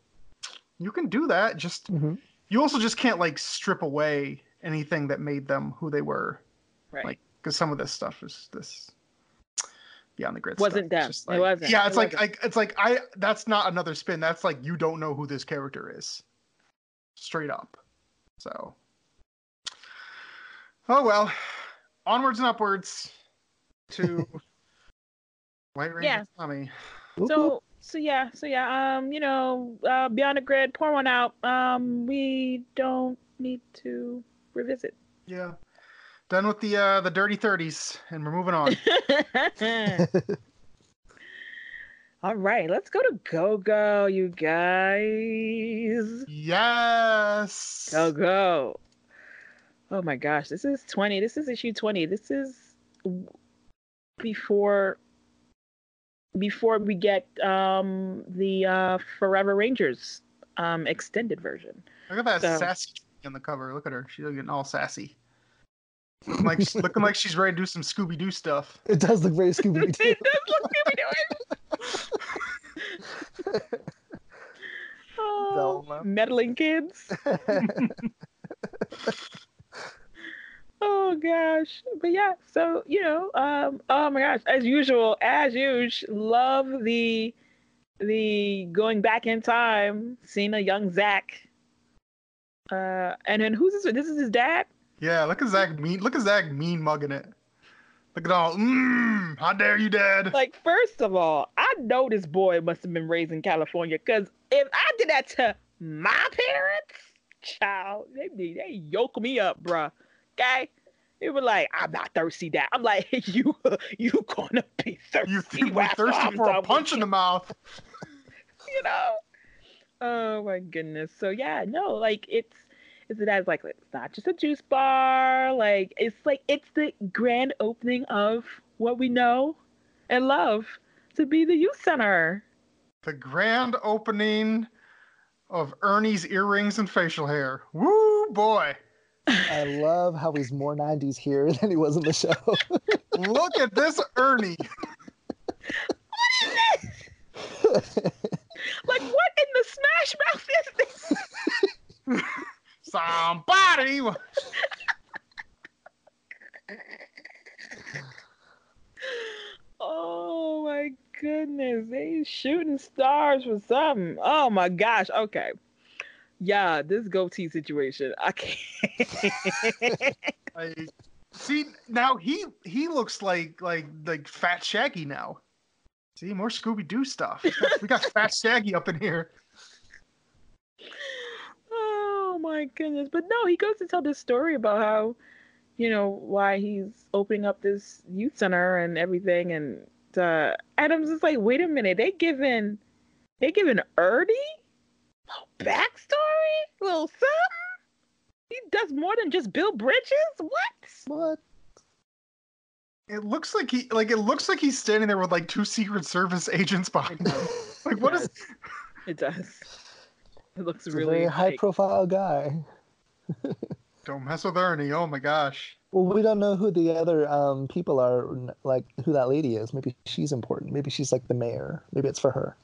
you can do that. Just Mhm. you also just can't like strip away anything that made them who they were. right. Like because some of this stuff is this beyond the grid. Wasn't stuff. them. It's just It like- wasn't. Yeah, It it's like wasn't. I, it's like I. That's not another spin. That's like you don't know who this character is. Straight up. So. Oh well, onwards and upwards to White Ranger Yeah. Tommy. Whoop, whoop. So so yeah so yeah um you know uh, beyond the grid pour one out um we don't need to revisit. Yeah. Done with the uh the dirty thirties, and we're moving on. All right, let's go to Go Go, you guys. yes. Go Go. Oh my gosh, this is 20. This is issue 20. This is before before we get um the uh Forever Rangers um extended version. Look at that So- sassy on the cover. Look at her. She's getting all sassy. Looking like looking like she's ready to do some Scooby Doo stuff. It does look very Scooby Doo. it does look Scooby-Doo. oh, meddling kids. Oh gosh, but yeah. So you know, um, oh my gosh, as usual, as usual, love the the going back in time, seeing a young Zach. Uh, and then who's this? This is his dad. Yeah, look at Zach mean. Look at Zach mean mugging it. Look at all. Mmm. How dare you, Dad? Like, first of all, I know this boy must have been raised in California, cause if I did that to my parents, child, they they yoke me up, bruh. Okay. They were like, I'm not thirsty, dad. I'm like, you, you gonna be thirsty. You think we're thirsty for a punch in the mouth? you know. Oh my goodness. So yeah, no, like it's it's it as like it's not just a juice bar. Like it's like it's the grand opening of what we know and love to be the youth center. The grand opening of Ernie's earrings and facial hair. Woo boy! I love how he's more 90s here than he was in the show. Look at this Ernie. Like what in the smash mouth is this? Somebody. Oh my goodness, they shooting stars for something. Oh my gosh. Okay. Yeah, this goatee situation. I can't. I, see now he he looks like like like Fat Shaggy now. See more Scooby Doo stuff. We got, we got Fat Shaggy up in here. Oh my goodness. But no, he goes to tell this story about how, you know, why he's opening up this youth center and everything. And uh, Adam's is like, wait a minute, they giving they giving Ernie a backstory? little something? He does more than just build bridges? What? What? It looks like he like it looks like he's standing there with like two Secret Service agents behind him. Like what is? It does. It looks He's a really very high profile guy. Don't mess with Ernie. Oh my gosh. Well, we don't know who the other um, people are, like who that lady is. Maybe she's important. Maybe she's like the mayor. Maybe it's for her.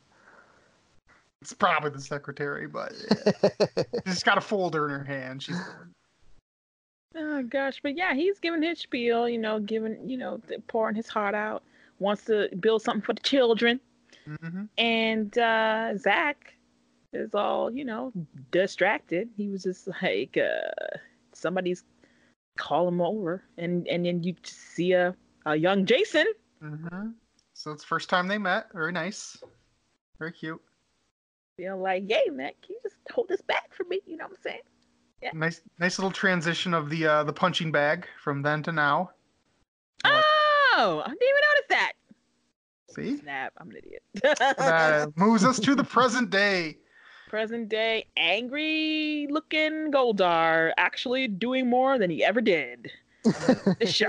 It's probably the secretary, but yeah. she's got a folder in her hand. She's Oh gosh, but yeah, he's giving his spiel, you know, giving, you know, th- pouring his heart out. Wants to build something for the children, hmm and uh, Zach is all, you know, distracted. He was just like, uh, somebody's call him over, and and then you see a a young Jason. hmm So it's the first time they met. Very nice. Very cute. Know, like, yay, man, can you just hold this back for me? You know what I'm saying? Yeah. Nice, nice little transition of the uh, the punching bag from then to now. Oh, I didn't even notice that. See, Snap, I'm an idiot. that moves us to the present day. Present day angry looking Goldar actually doing more than he ever did. This show.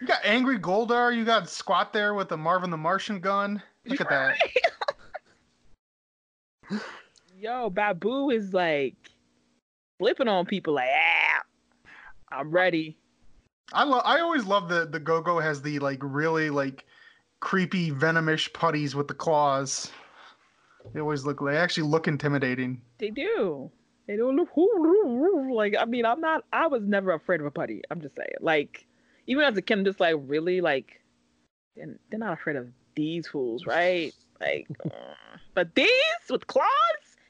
You got angry Goldar. You got Squat there with the Marvin the Martian gun. Look at that. Yo, Baboo is like flipping on people like, ah, I'm ready. I love. I always love the the Go Go has the like really like creepy venomish putties with the claws. They always look. They actually look intimidating. They do. They don't look like. I mean, I'm not. I was never afraid of a putty. I'm just saying. Like, even as a kid, I'm just like really like. And they're not afraid of these fools, right? Like, uh, but these with claws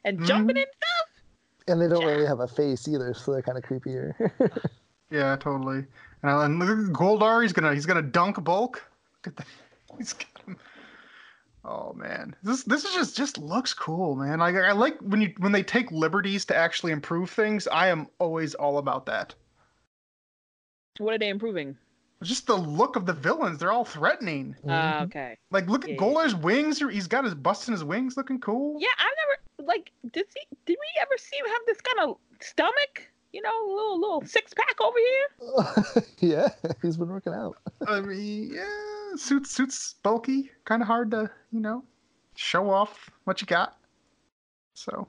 and jumping Mhm. and stuff. and they don't really have a face either, so they're kind of creepier. Yeah, totally. And, and look Goldar. He's gonna he's gonna dunk bulk. Look at that. He's got him. Oh man, this this is just just looks cool, man. Like I like when you when they take liberties to actually improve things. I am always all about that. What are they improving? Just the look of the villains. They're all threatening. Ah, Mhm. okay. Like look at Yeah, yeah, wings. He's got his busting his wings, looking cool. Yeah, I've never like did he did we ever see him have this kind of stomach? You know, little little six pack over here. yeah, he's been working out. I mean, yeah, suits suits bulky, kind of hard to you know show off what you got. So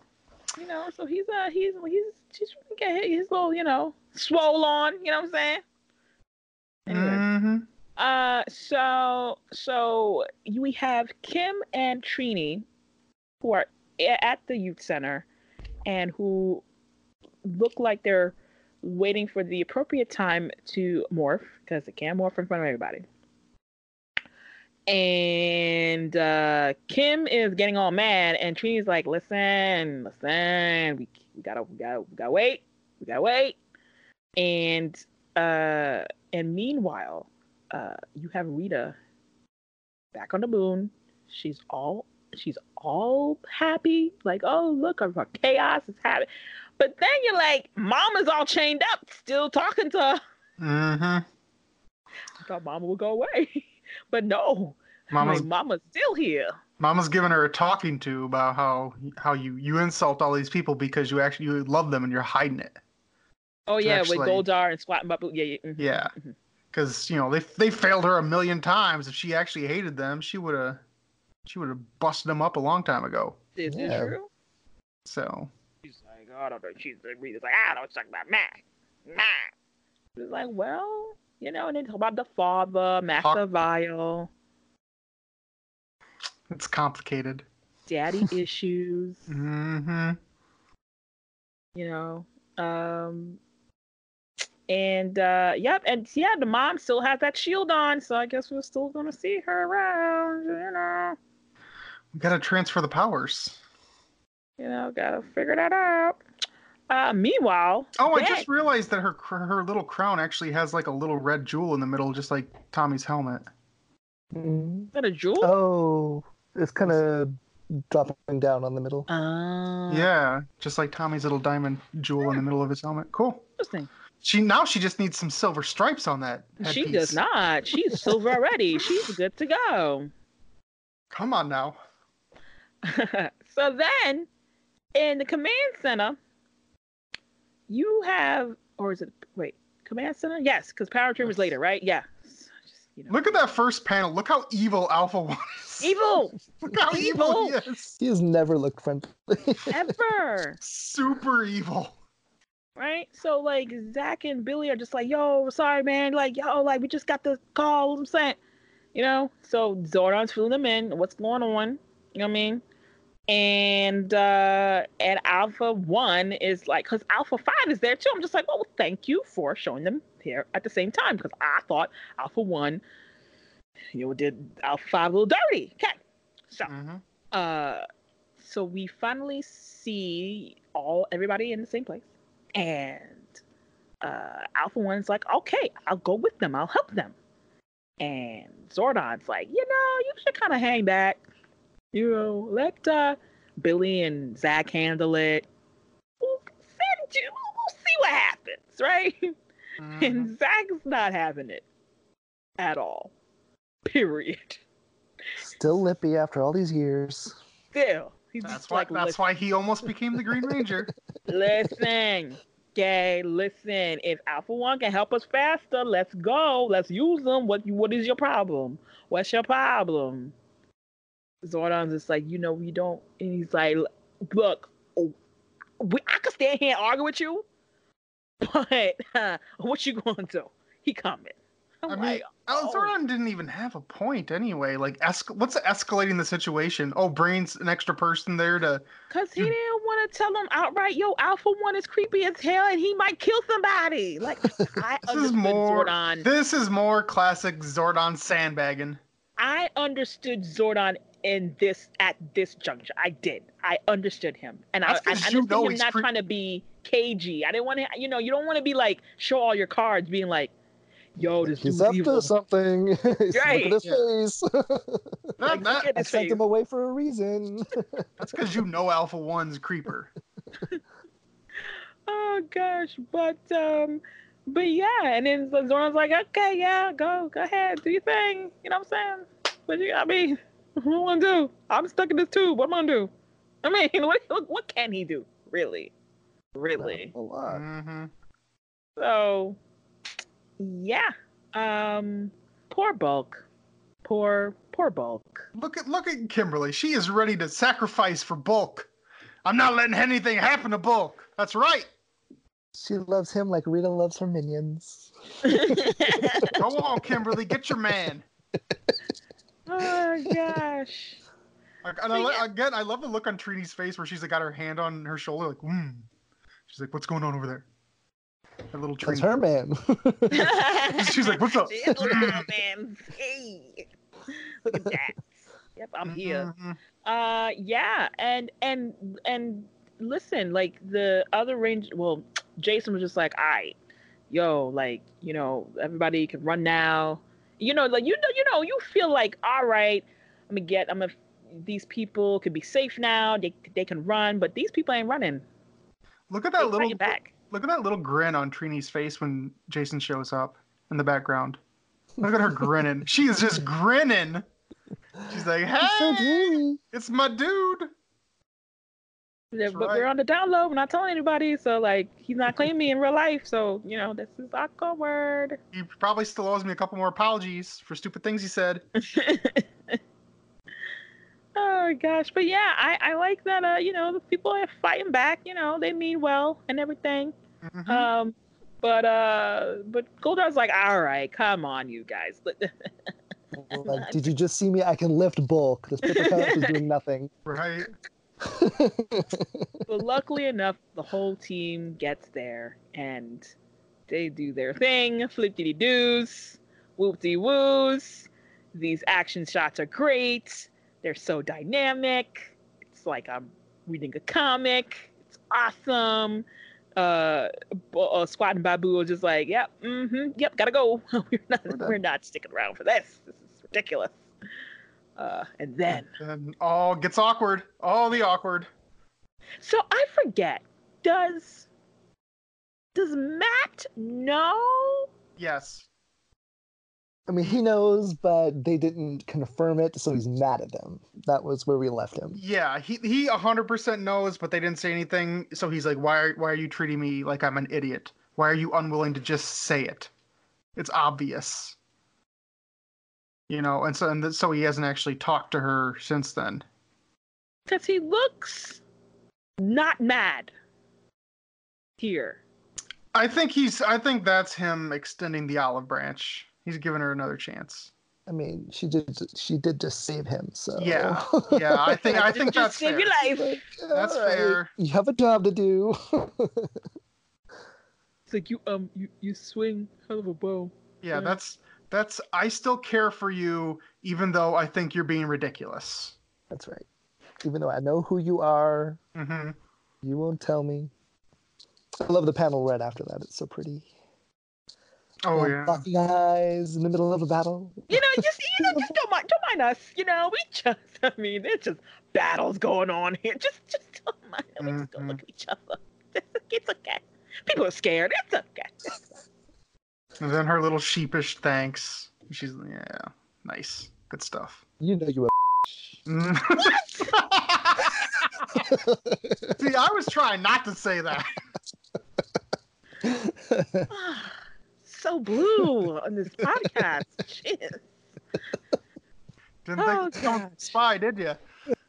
You know, so he's uh he's he's just get his little you know swole on. You know what I'm saying? Anyway, mhm. uh, so so we have Kim and Trini, who are at the youth center, and who look like they're waiting for the appropriate time to morph because they can't morph in front of everybody. And uh, Kim is getting all mad, and Trini's like, "Listen, listen, we, we gotta, we gotta, we gotta wait, we gotta wait." And uh, and meanwhile, uh, you have Rita back on the moon. She's all she's all happy, like, oh look, our chaos is happening. But then you're like, Mama's all chained up, still talking to her. Mm-hmm. I thought Mama would go away, but no, Mama's like, Mama's still here. Mama's giving her a talking to about how how you you insult all these people because you actually you love them and you're hiding it. Oh To yeah, actually- with Goldar and Squat and Baboo. Yeah, yeah. mhm. Yeah, because you know they they failed her a million times. If she actually hated them, she would have she would have busted them up a long time ago. Is Yeah. this true? So She's like, I don't know. She's like, Rita's like, I don't talk about Mac. Mac. It's like, well, you know, and then talk about the father, Master Vile, it's complicated. daddy issues. Mm-hmm. you know um and uh yep and yeah the mom still has that shield on so i guess we're still gonna see her around you know We gotta transfer the powers. You know gotta figure that out Uh, meanwhile, Oh, I Zach- just realized that her her little crown actually has like a little red jewel in the middle, just like Tommy's helmet. Mm. is that a jewel? Oh, it's kind of dropping down on the middle. Uh, Yeah, just like Tommy's little diamond jewel in the middle of his helmet. Cool. Interesting. She now she just needs some silver stripes on that. She headpiece. does not. She's silver already. She's good to go. Come on now. so then, in the command center, you have, or is it wait, command center? Yes, because Power Chamber is later, right? Yeah. Just, you know. Look at that first panel. Look how evil Alpha was. Evil Look how evil, Evil. he is. He has never looked friendly. ever, Super evil. right? So like Zach and Billy are just like, "Yo, sorry, man. Like, yo, like we just got the call. I'm saying, you know." So Zordon's filling them in. What's going on? You know what I mean? And uh and Alpha One is like, because Alpha Five is there too. I'm just like, well, thank you for showing them here at the same time. Because I thought Alpha One, you know, did Alpha Five a little dirty. Okay, so hmm uh so we finally see all everybody in the same place. And uh alpha one's like okay i'll go with them. I'll help them. And zordon's like you know you should kind of hang back you know let uh billy and zach handle it we'll send you we'll see what happens right Mm-hmm. and zach's not having it at all period Still lippy after all these years. still he's That's just why. like that's "Listen, why he almost became the Green Ranger. Listen, okay, listen. If Alpha One can help us faster, let's go. Let's use them. What what is your problem? What's your problem? Zordon's just like, you know, we don't. And he's like, look, oh, we, I could stand here and argue with you, but uh, what you gonna do? He coming. I'm I mean, like, oh. Zordon didn't even have a point anyway. Like, esc- what's escalating the situation? Oh, Brain's an extra person there to. Cause he didn't want to tell him outright, yo, Alpha One is creepy as hell and he might kill somebody. Like I This is more. Zordon. This is more classic Zordon sandbagging. I understood Zordon in this at this juncture. I did. I understood him, and I, That's I 'cause understood you know him not pre- trying to be cagey. I didn't want to. You know, you don't want to be like show all your cards, being like, "Yo, this He's dude's up evil." to something. Look at his Yeah. face. That, Like, that- look at I his sent face. him away for a reason. that's because you know Alpha One's creeper. Oh gosh, but um, but yeah, and then Zordon's like, "Okay, yeah, go, go ahead, do your thing." You know what I'm saying? But you got me. What am I gonna do? I'm stuck in this tube. What am I gonna do? I mean, what what, what can he do? Really, really? a lot. hmm So, yeah. Um, poor Bulk. Poor, poor Bulk. Look at look at Kimberly. She is ready to sacrifice for Bulk. I'm not letting anything happen to Bulk. That's right. She loves him like Rita loves her minions. Go on, Kimberly. Get your man. oh gosh. Like, and I, li- again, I love the look on Trini's face where she's like got her hand on her shoulder, like, hmm. She's like, "What's going on over there?" That little That's her man. She's like, "What's up?" She is little man. Hey, look at that. Yep, I'm here. Mhm. Uh, yeah, and and and listen, like the other range. Well, Jason was just like, "All right, yo, like you know, everybody can run now. You know, like you know, you know, you feel like, all right, I'm gonna get, I'm gonna. These people could be safe now. They they can run, but these people ain't running. Look at that fight little back. look at that little grin on Trini's face when Jason shows up in the background. Look at her grinning. She is just grinning. She's like, He's so "Hey, it's my dude." Yeah, That's but right. we're on the download. We're not telling anybody. So like, he's not claiming me in real life. So you know, this is awkward. He probably still owes me a couple more apologies for stupid things he said. oh gosh, but yeah, I I like that. Uh, you know, the people are fighting back. You know, they mean well and everything. Mhm. Um, but uh, but Goldar's like, all right, come on, you guys. Like, did you just see me? I can lift bulk. This paper cup is doing nothing. right? But luckily enough, the whole team gets there and they do their thing. Flippity doos, whoopty woos. These action shots are great. They're so dynamic. It's like I'm reading a comic. It's awesome. uh, uh Squat and Baboo are just like, yep, mm-hmm, yep, gotta go. we're not, We're we're not sticking around for this. This is ridiculous. Uh, and then, And all gets awkward. All the awkward. so I forget. Does does Matt know? Yes. I mean, he knows, but they didn't confirm it, so he's mad at them. That was where we left him. Yeah, he he 100% knows, but they didn't say anything. So he's like, "Why are why are you treating me like I'm an idiot? Why are you unwilling to just say it? It's obvious." You know, and so and so he hasn't actually talked to her since then. Because he looks not mad here. I think he's I think that's him extending the olive branch. He's giving her another chance. I mean, she did. She did just save him. So Yeah. Yeah, I think I think just that's save fair. your life. Like, That's "All right, fair. You have a job to do. It's like you um you, you swing hell of a bow. Yeah, Yeah. that's that's I still care for you even though I think you're being ridiculous. That's right. Even though I know who you are, hmm you won't tell me. I love the panel right after that. It's so pretty. Oh Little yeah. Locking eyes in the middle of a battle. You know, just you know, just don't mind don't mind us. You know, we just I mean, there's just battles going on here. Just just don't mind. We just don't look at each other. It's okay. People are scared. It's okay. And then her little sheepish thanks. She's yeah, nice. Good stuff. You know you. Mm. See, I was trying not to say that. A... so blue on this podcast. Jeez. Didn't Oh, think don't spy, did you?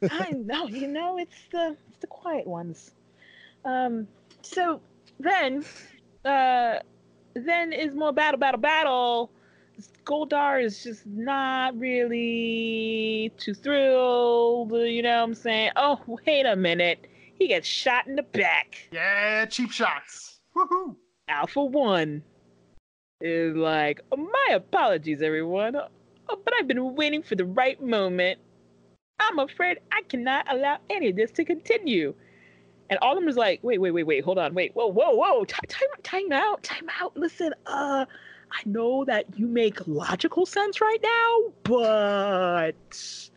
I know, you know, it's the it's the quiet ones. Um, so then, uh, then is more battle, battle, battle. Goldar is just not really too thrilled. You know what I'm saying? Oh, wait a minute. He gets shot in the back. Yeah, cheap shots. Woohoo! Alpha One is like, my apologies, everyone. Oh, but I've been waiting for the right moment. I'm afraid I cannot allow any of this to continue. And all of them is like, wait, wait, wait, wait, hold on, wait, whoa, whoa, whoa, time, time, time out, time out. Listen, uh, I know that you make logical sense right now, but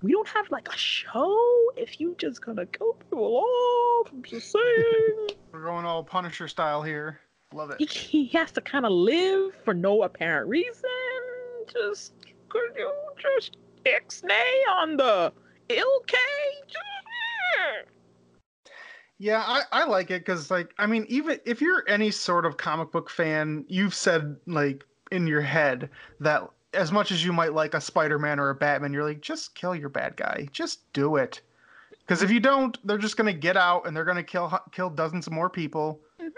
we don't have like a show. If you just gonna kill people off, I'm just saying. We're going all Punisher style here. Love he, it. he has to kind of live for no apparent reason. Just could you just ixnay on the ill K? Yeah, I, I like it because, like, I mean, even if you're any sort of comic book fan, you've said, like, in your head that as much as you might like a Spider Man or a Batman, you're like, just kill your bad guy. Just do it. Because if you don't, they're just going to get out and they're going to kill kill dozens of more people. Mhm.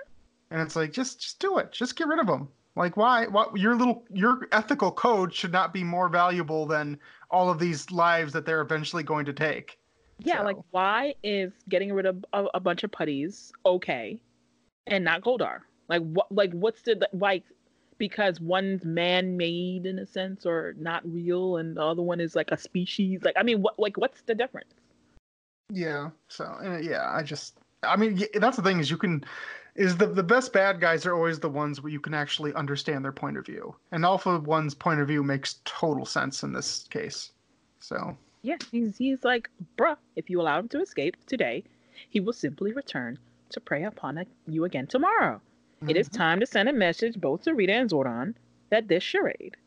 And it's like, just just do it. Just get rid of them. Like, why? What your little your ethical code should not be more valuable than all of these lives that they're eventually going to take. Yeah, like why is getting rid of a, a bunch of putties okay, and not Goldar? Like what? Like what's the like? Because one's man-made in a sense, or not real, and the other one is like a species. Like I mean, what? Like what's the difference? Yeah. So uh, yeah, I just I mean that's the thing is you can is the the best bad guys are always the ones where you can actually understand their point of view. And Alpha One's point of view makes total sense in this case. So Yeah, he's he's like, bruh, if you allow him to escape today, he will simply return to prey upon you again tomorrow. It is mhm. time to send a message both to Rita and Zordon that this charade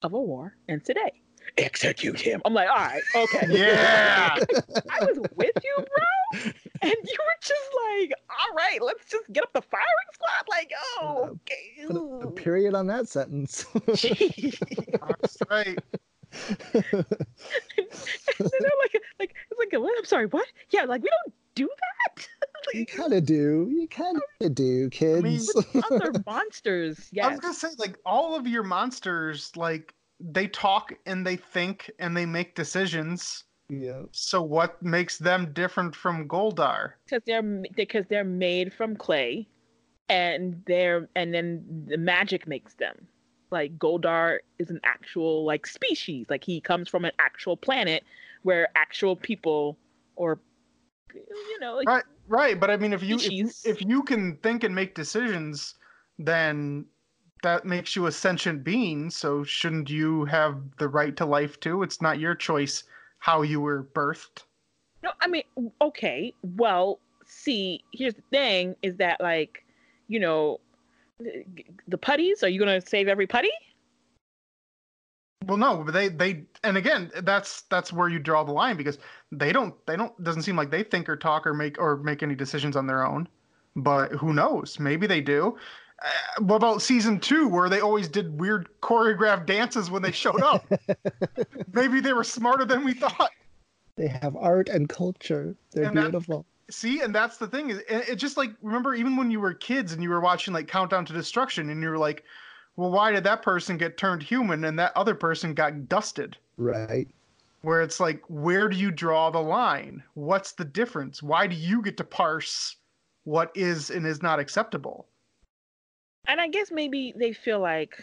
of a war ends today. Execute him. I'm like, all right, okay. Yeah. I was with you, bro. And you were just like, all right, let's just get up the firing squad. Like, oh, okay. Put a, a period on that sentence. That's right. And then they're like, like, it's like, what? I'm sorry, what? Yeah, like, we don't do that. you kind of do. You kind of do, kids. other monsters, I was gonna say like all of your monsters like they talk and they think and they make decisions. yeah. So what makes them different from Goldar? because they're because they're made from clay and they're and then the magic makes them like goldar is an actual like species like he comes from an actual planet where actual people or you know, like, Right, right. But I mean, if you if, you- if you can think and make decisions, then that makes you a sentient being. So shouldn't you have the right to life too? It's not your choice how you were birthed. No, I mean, okay. Well, see, here's the thing: is that like, you know, the, the putties? Are you gonna save every putty? Well, no, but they they and again, that's that's where you draw the line because they don't they don't doesn't seem like they think or talk or make or make any decisions on their own. But who knows? Maybe they do. Uh, what about season two, where they always did weird choreographed dances when they showed up? Maybe they were smarter than we thought. They have art and culture. They're And that- beautiful. See, and that's the thing is, it, it just like remember even when you were kids and you were watching like Countdown to Destruction, and you were like, well, why did that person get turned human and that other person got dusted? Right. where it's like where do you draw the line what's the difference why do you get to parse what is and is not acceptable And I guess maybe they feel like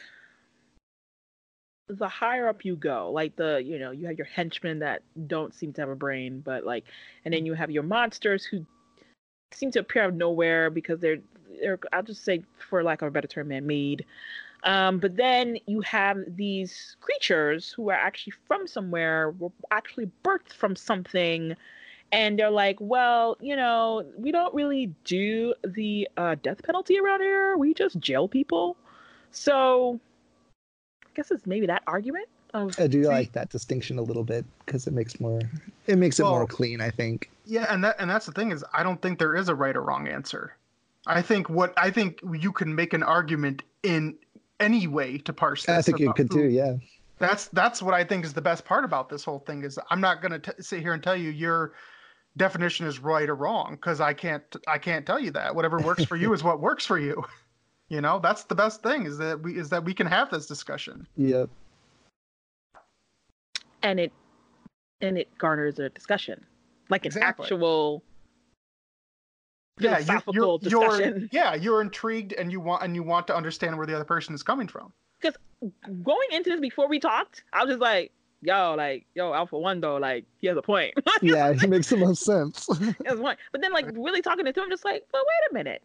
the higher up you go, like the you know you have your henchmen that don't seem to have a brain, but like, and then you have your monsters who seem to appear out of nowhere because they're they're I'll just say for lack of a better term, man-made. Um, but then you have these creatures who are actually from somewhere, were actually birthed from something, and they're like, well, you know, we don't really do the uh, death penalty around here. We just jail people. So I guess it's maybe that argument of I do See- like that distinction a little bit because it makes more it makes it more clean, I think. yeah and that and that's the thing is i don't think there is a right or wrong answer i think what i think you can make an argument in any way to parse this I think you about could who- too, yeah. that's that's what i think is the best part about this whole thing is i'm not going to sit here and tell you your definition is right or wrong because i can't i can't tell you that whatever works for you is what works for you you know that's the best thing is that we is that we can have this discussion Yep. and it and it garners a discussion, like an Exactly. actual yeah you, philosophical you're, you're discussion. yeah you're intrigued and you want and you want to understand where the other person is coming from Because Going into this before we talked, I was just like, "Yo, like, yo, Alpha One though, like, he has a point. Yeah, he makes the most sense. he has a point." But then, like, really talking to him, I'm just like, "But wait a minute,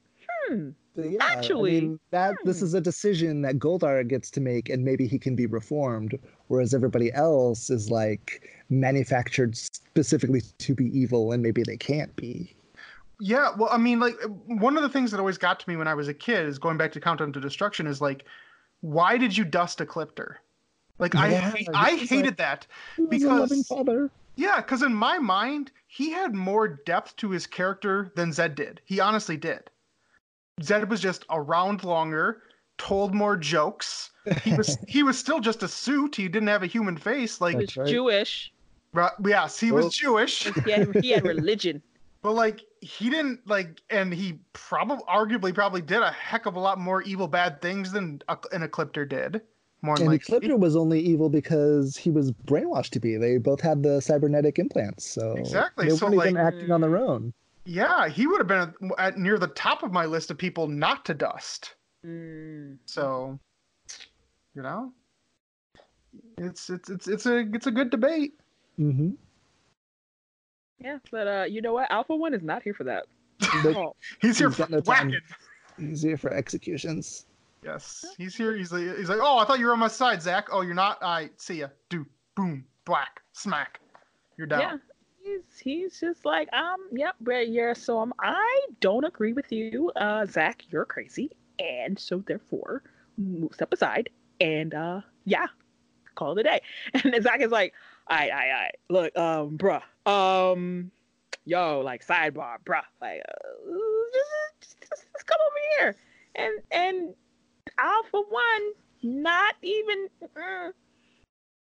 hmm, yeah, Actually, I mean, that this hmm. is a decision that Goldar gets to make, and maybe he can be reformed, whereas everybody else is like manufactured specifically to be evil, and maybe they can't be. Yeah, well, I mean, like one of the things that always got to me when I was a kid is going back to Countdown to Destruction is like, why did you dust Ecliptor? Like I, Yeah, hate- I hated like- that. He was a loving Because- father. Yeah, because in my mind, he had more depth to his character than Zedd did. He honestly did. Zedd was just around longer, told more jokes. He was he was still just a suit. He didn't have a human face. Like, he was right. Jewish. right, yes, he was Jewish. He had, he had religion. But like he didn't like, and he probably, arguably, probably did a heck of a lot more evil, bad things than a, an Ecliptor did. More And likely. Ecliptor was only evil because he was brainwashed to be. They both had the cybernetic implants, so Exactly, they so, weren't even acting on their own. Yeah, he would have been at, at near the top of my list of people not to dust. Mm. So, you know, it's it's it's it's a it's a good debate. hmm Yeah, but uh, you know what? Alpha One is not here for that. Oh, He's here He's for got no time. whacking. Easier for executions. Yes, he's here. He's like he's like, oh, I thought you were on my side, Zach. Oh, you're not. I see ya. Do boom, black, smack. You're down. yeah. He's he's just like um yep yeah, yeah so um I don't agree with you uh Zach you're crazy and so therefore move step aside and uh yeah call it a day and Zach is like I I I look um bruh um yo like sidebar bruh like uh, just, just, just come over here and and Alpha One not even mm,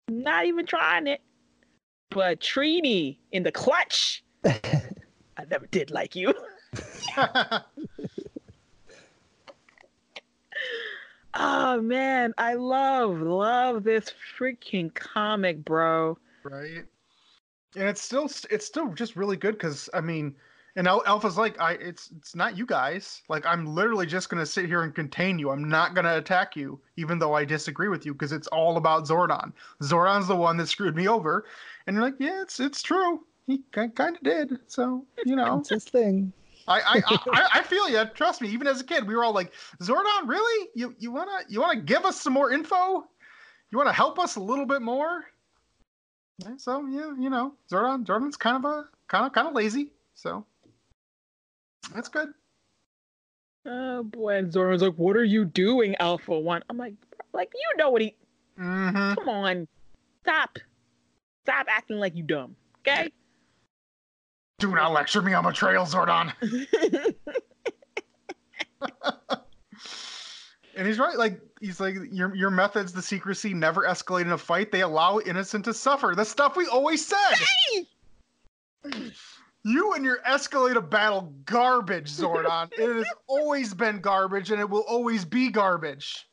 not even trying it but Trini in the clutch. I never did like you. Oh man, I love love this freaking comic, bro. right. And it's still it's still just really good because I mean, and Al- Alpha's like, I it's it's not you guys. Like I'm literally just gonna sit here and contain you. I'm not gonna attack you, even though I disagree with you, because it's all about Zordon. Zordon's the one that screwed me over. And you're like, yeah, it's it's true. he kind of did. So you know, It's his thing. I I, I I feel you. Trust me. Even as a kid, we were all like, Zordon, really? You you wanna you wanna give us some more info? You wanna help us a little bit more? So yeah, you know, Zordon Zordon's kind of a kind of kind of lazy. So that's good. Oh boy, and Zordon's like, "What are you doing, Alpha One?" I'm like, "Like you know what he? Mm-hmm. Come on, stop, stop acting like you dumb, okay?" Do not lecture me on betrayal, Zordon. And he's right. Like he's like your your methods, the secrecy, never escalate in a fight. They allow innocent to suffer. The stuff we always said. You and your escalate a battle garbage, Zordon. it has always been garbage, and it will always be garbage.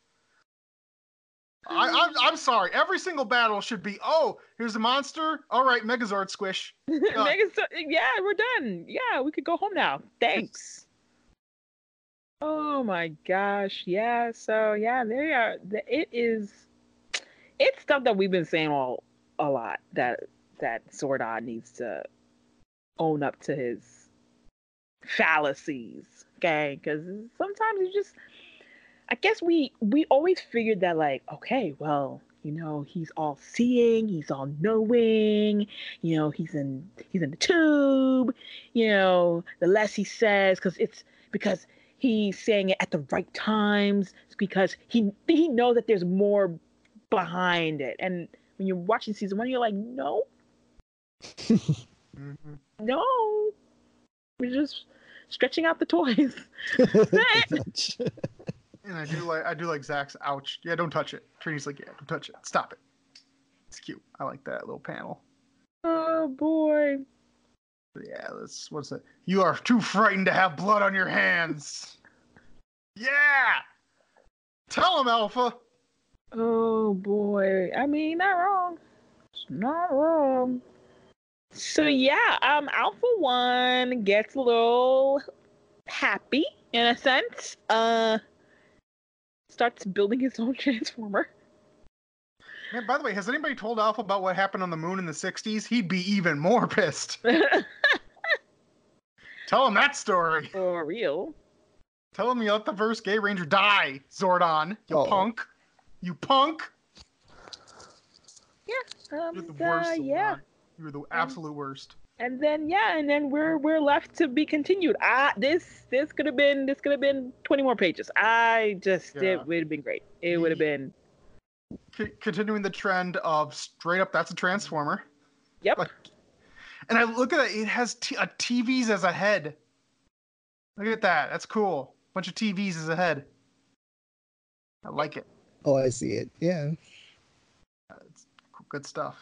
I, I'm, I'm sorry. Every single battle should be, oh, here's a monster. All right, Megazord squish. Megan, so, yeah, we're done. Yeah, we could go home now. Thanks. Oh my gosh. Yeah. So yeah, there you are. It is. It's stuff that we've been saying all a lot that that Zordon needs to own up to his fallacies. Okay, because sometimes you just. I guess we we always figured that like okay well you know he's all seeing he's all knowing you know he's in he's in the tube you know the less he says because it's because he's saying it at the right times it's because he he knows that there's more behind it and when you're watching season one you're like no Mhm. no we're just stretching out the toys And I do like I do like Zach's ouch. Yeah, don't touch it. Trini's like, yeah, don't touch it. Stop it. It's cute. I like that little panel. oh boy But yeah, that's what's it? You are too frightened to have blood on your hands. Yeah. Tell him, Alpha. Oh boy. I mean, not wrong. It's not wrong. So yeah, um Alpha One gets a little happy in a sense. Uh starts building his own transformer. Man, by the way, has anybody told Alpha about what happened on the moon in the '60s? He'd be even more pissed. Tell him that story. For real. Tell him you let the first gay ranger die, Zordon. You Oh. punk. You punk. Um, You're the uh, worst. yeah. You're the absolute worst. And then yeah, and then we're we're left to be continued. Ah, this this could have been this could have been twenty more pages. I just Yeah. it would have been great. It would have been C- continuing the trend of straight up, that's a transformer. yep. Like, and I look at it, it has t- a TVs as a head. Look at that. That's cool. Bunch of TVs as a head. I like it. oh, I see it. Yeah. It's good stuff.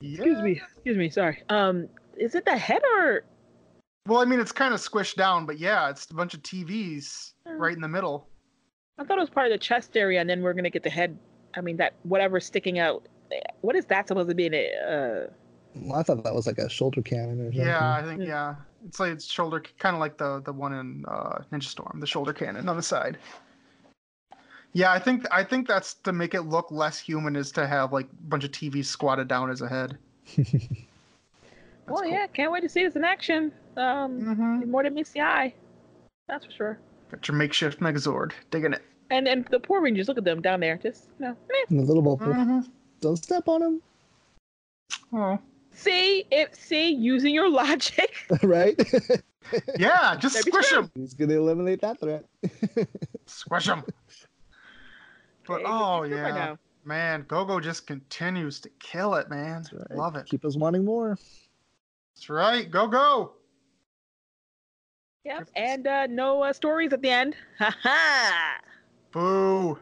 Yeah. Excuse me. Excuse me. Sorry. Um, is it the head or? Well, I mean, it's kind of squished down, but yeah, it's a bunch of TVs Mm. right in the middle. I thought it was part of the chest area, and then we're gonna get the head. I mean, that whatever's sticking out. What is that supposed to be? In it? Uh, Well, I thought that was like a shoulder cannon or something. Yeah, I think Mm. yeah. It's like it's shoulder, kind of like the the one in uh, Ninja Storm, the shoulder cannon on the side. Yeah, I think I think that's to make it look less human is to have like a bunch of TVs squatted down as a head. well, yeah. Can't wait to see this in action. Um, Mm-hmm. more than meets the eye. That's for sure. Got your makeshift Megazord, digging it. And and the poor rangers, look at them down there. Just you know. And the little bubble. Mm-hmm. Don't step on them. Oh, see it. See using your logic. right? yeah, just That'd squish him, He's gonna eliminate that threat. squish him. But Hey, oh yeah, man, Gogo just continues to kill it, man. That's right. Love it. Keep us wanting more. That's right, go go. Yep. And uh, no uh, stories at the end. Ha ha. Boo.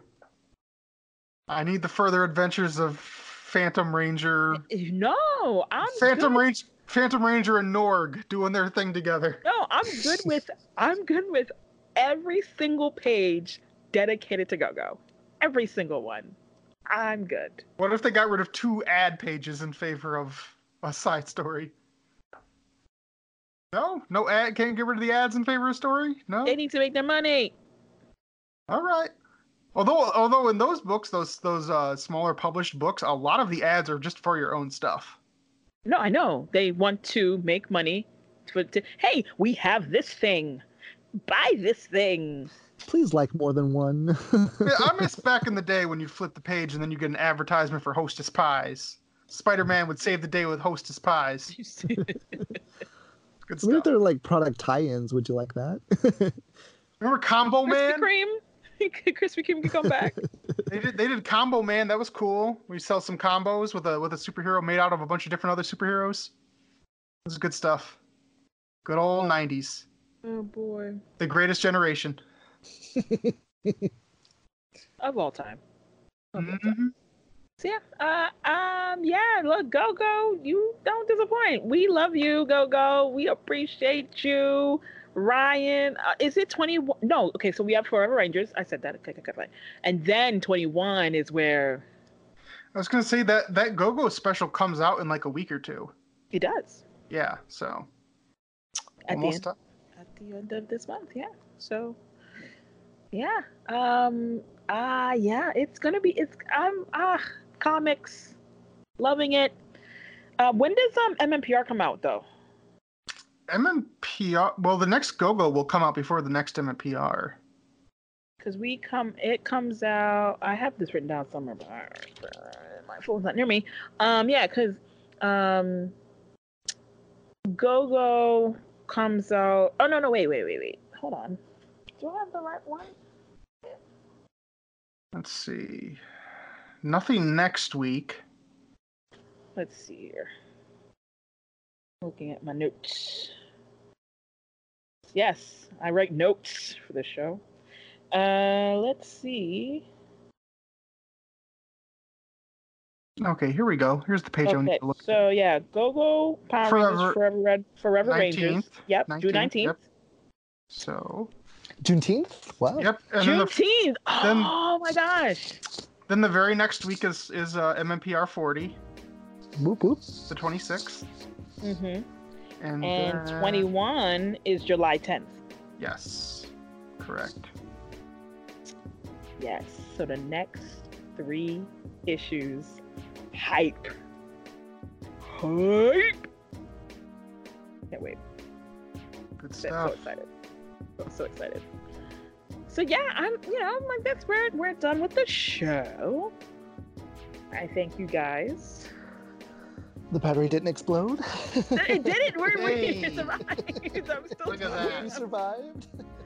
I need the further adventures of Phantom Ranger, No, I'm Phantom. Ranger, Phantom Ranger and Norg doing their thing together. No, I'm good with I'm good with every single page dedicated to Go-Go. Every single one. I'm good. What if they got rid of two ad pages in favor of a side story? No, no ad. Can't get rid of the ads in favor of story. No. They need to make their money. All right. Although, although in those books, those those uh, smaller published books, a lot of the ads are just for your own stuff. No, I know they want to make money. To, to, hey, we have this thing. Buy this thing. Please like more than one. Yeah, I miss back in the day when you flip the page and then you get an advertisement for Hostess Pies. Spider-Man would save the day with Hostess Pies. You see- Good what if they're like product tie-ins? Would you like that? Remember Combo Krispy Man? Kreme. Krispy Kreme can come back. They did. They did Combo Man. That was cool. We sell some combos with a with a superhero made out of a bunch of different other superheroes. This is good stuff. Good old '90s. oh boy, The greatest generation. of all time. Of all time. So yeah, uh, um, yeah. Look, go go. You don't disappoint. We love you, go go. We appreciate you, Ryan. Uh, is it twenty one? No. Okay, so we have Forever Rangers. I said that. Okay, okay, okay. And then twenty one is where I was gonna say that that Go-Go special comes out in like a week or two. it does Yeah. So at the end. at the end of this month. Yeah. So, yeah. Um. Ah. yeah. It's gonna be. It's. I'm. Ah. Comics. Loving it. Uh, when does um MMPR come out though? MMPR. Well, the next Go-Go will come out before the next MMPR. Because we come. It comes out. I have this written down somewhere, but my phone's not near me. Um. Yeah. Because um. Go Go comes out. Oh no no wait wait wait wait. Hold on. Do I have the right one? Let's see. Nothing next week. Let's see here. Looking at my notes. Yes, I write notes for this show. Uh, let's see. Okay, here we go. Here's the page I need to look. At. So yeah, Go Go Power Forever- Rangers Forever Red Forever Rangers. 19th, Yep, June 19th, nineteenth. yep. So, Juneteenth? Wow. yep. And then the, Juneteenth. then- Oh my gosh. Then the very next week is is uh, MMPR 40, Whoop whoop. the 26th, hmm and And twenty one is July tenth. Yes, correct. Yes. So the next three issues, hype. Hype. Can't wait. Good I'm so excited. I'm so excited. So yeah, I'm you know, like that's where we're done with the show. I thank you guys. The battery didn't explode. It didn't. We're, Hey. we survived. I'm still Look at that. You survived.